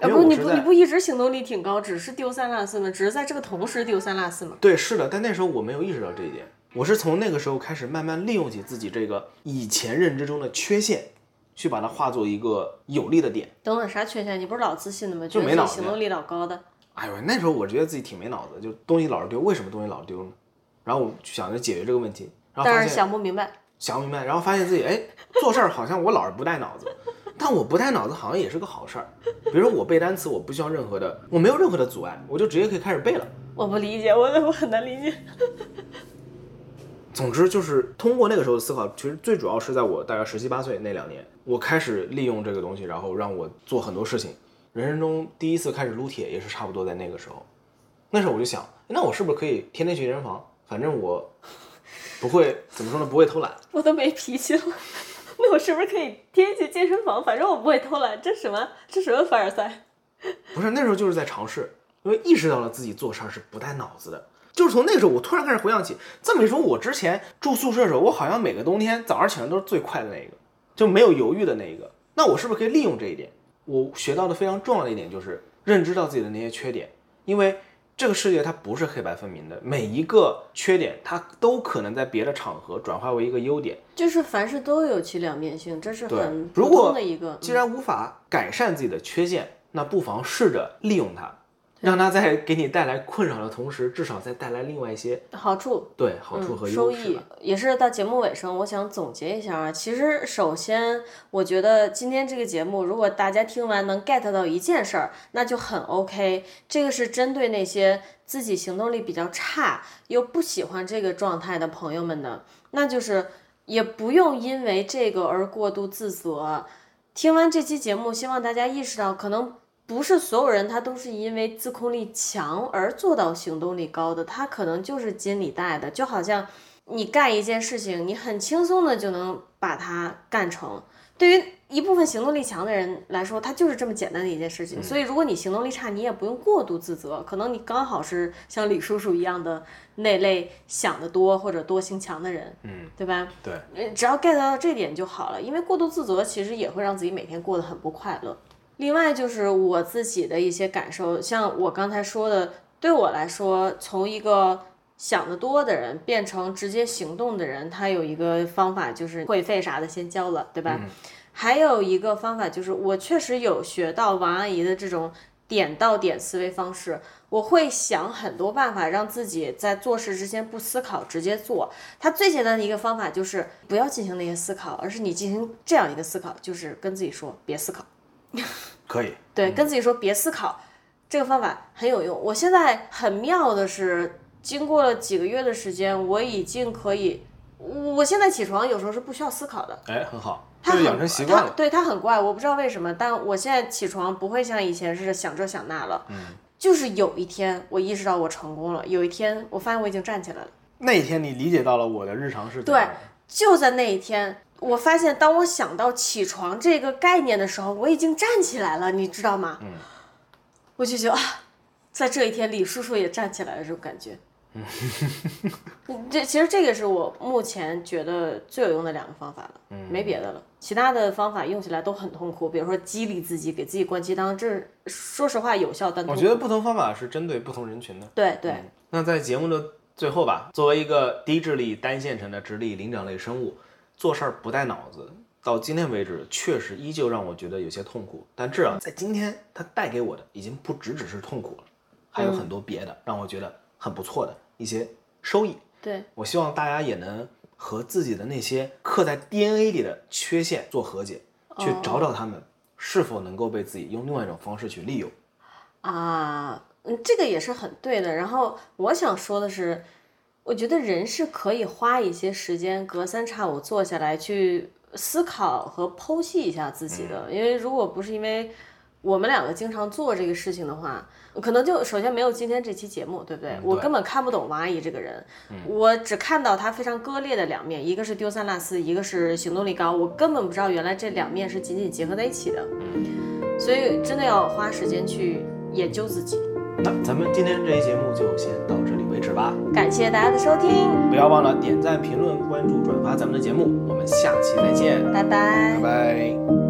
Speaker 2: 啊不，你不你不一直行动力挺高，只是丢三落四吗？只是在这个同时丢三落四吗？
Speaker 1: 对，是的，但那时候我没有意识到这一点，我是从那个时候开始慢慢利用起自己这个以前认知中的缺陷，去把它化作一个有利的点。
Speaker 2: 等等，啥缺陷？你不是老自信的吗？觉得
Speaker 1: 没脑子
Speaker 2: 行动力老高的。
Speaker 1: 哎呦，那时候我觉得自己挺没脑子，就东西老是丢，为什么东西老是丢呢？然后我就想着解决这个问题，然后
Speaker 2: 但是想不明白，
Speaker 1: 想不明白，然后发现自己哎做事儿好像我老是不带脑子，但我不带脑子好像也是个好事儿。比如说我背单词，我不需要任何的，我没有任何的阻碍，我就直接可以开始背了。
Speaker 2: 我不理解，我我很难理解。
Speaker 1: 总之就是通过那个时候的思考，其实最主要是在我大概十七八岁那两年，我开始利用这个东西，然后让我做很多事情。人生中第一次开始撸铁也是差不多在那个时候。那时候我就想，那我是不是可以天天去健身房？反正我不会怎么说呢，不会偷懒。
Speaker 2: 我都没脾气了。那我是不是可以天天去健身房？反正我不会偷懒。这什么？这什么凡尔赛？
Speaker 1: 不是那时候就是在尝试，因为意识到了自己做事儿是不带脑子的。就是从那个时候，我突然开始回想起，这么一说，我之前住宿舍的时候，我好像每个冬天早上起来都是最快的那一个，就没有犹豫的那一个。那我是不是可以利用这一点？我学到的非常重要的一点就是认知到自己的那些缺点，因为这个世界它不是黑白分明的，每一个缺点它都可能在别的场合转化为一个优点。
Speaker 2: 就是凡事都有其两面性，这是很普通的一个。
Speaker 1: 既然无法改善自己的缺陷，那不妨试着利用它，让它在给你带来困扰的同时，至少再带来另外一些
Speaker 2: 嗯好处
Speaker 1: 对好处和
Speaker 2: 收益。也是到节目尾声，我想总结一下啊。其实，首先，我觉得今天这个节目，如果大家听完能 get 到一件事儿，那就很 OK。这个是针对那些自己行动力比较差又不喜欢这个状态的朋友们的，那就是也不用因为这个而过度自责。听完这期节目，希望大家意识到，可能不是所有人他都是因为自控力强而做到行动力高的，他可能就是筋里带的，就好像你干一件事情，你很轻松的就能把它干成。对于一部分行动力强的人来说，他就是这么简单的一件事情。所以，如果你行动力差，你也不用过度自责，可能你刚好是像李叔叔一样的那类想得多或者多心强的人，
Speaker 1: 嗯，
Speaker 2: 对吧？
Speaker 1: 对，
Speaker 2: 呃只要 get 到这点就好了，因为过度自责其实也会让自己每天过得很不快乐。另外就是我自己的一些感受，像我刚才说的，对我来说，从一个想得多的人变成直接行动的人，他有一个方法就是会费啥的先交了，对吧？还有一个方法就是，我确实有学到王阿姨的这种点到点思维方式，我会想很多办法让自己在做事之前不思考，直接做。它最简单的一个方法就是不要进行那些思考，而是你进行这样一个思考，就是跟自己说别思考。
Speaker 1: 可以。
Speaker 2: 对，跟自己说别思考，这个方法很有用。我现在很妙的是，经过了几个月的时间，我已经可以，我现在起床有时候是不需要思考的。
Speaker 1: 哎，很好，
Speaker 2: 它
Speaker 1: 就是养成习惯
Speaker 2: 对，他很怪，我不知道为什么，但我现在起床不会像以前似的想这想那了。嗯。就是有一天我意识到我成功了，有一天我发现我已经站起来了。
Speaker 1: 那一天你理解到了我的日常是对
Speaker 2: 就在那一天，我发现当我想到起床这个概念的时候，我已经站起来了，你知道吗？嗯。我就觉得啊，在这一天，李叔叔也站起来了，这种感觉。嗯。这其实这个是我目前觉得最有用的两个方法了，嗯，没别的了。其他的方法用起来都很痛苦，比如说激励自己，给自己灌鸡汤，这说实话有效，但
Speaker 1: 我觉得不同方法是针对不同人群的。
Speaker 2: 对对，
Speaker 1: 那在节目的最后吧，作为一个低智力单线程的直立灵长类生物，做事儿不带脑子，到今天为止确实依旧让我觉得有些痛苦。但至少在今天，它带给我的已经不只只是痛苦了，还有很多别的让我觉得很不错的一些收益。
Speaker 2: 对，
Speaker 1: 我希望大家也能和自己的那些刻在 DNA 里的缺陷做和解，去找找他们是否能够被自己用另外一种方式去利用。
Speaker 2: 啊，嗯，这个也是很对的。然后我想说的是，我觉得人是可以花一些时间，隔三差五坐下来去思考和剖析一下自己的。因为如果不是因为我们两个经常做这个事情的话，可能就首先没有今天这期节目，对不对？我根本看不懂王阿姨这个人，我只看到她非常割裂的两面，一个是丢三落四，一个是行动力高，我根本不知道原来这两面是紧紧结合在一起的。所以真的要花时间去研究自己。
Speaker 1: 那咱们今天这期节目就先到这里为止吧。
Speaker 2: 感谢大家的收听，
Speaker 1: 不要忘了点赞、评论、关注、转发咱们的节目。我们下期再见，
Speaker 2: 拜拜
Speaker 1: 拜拜。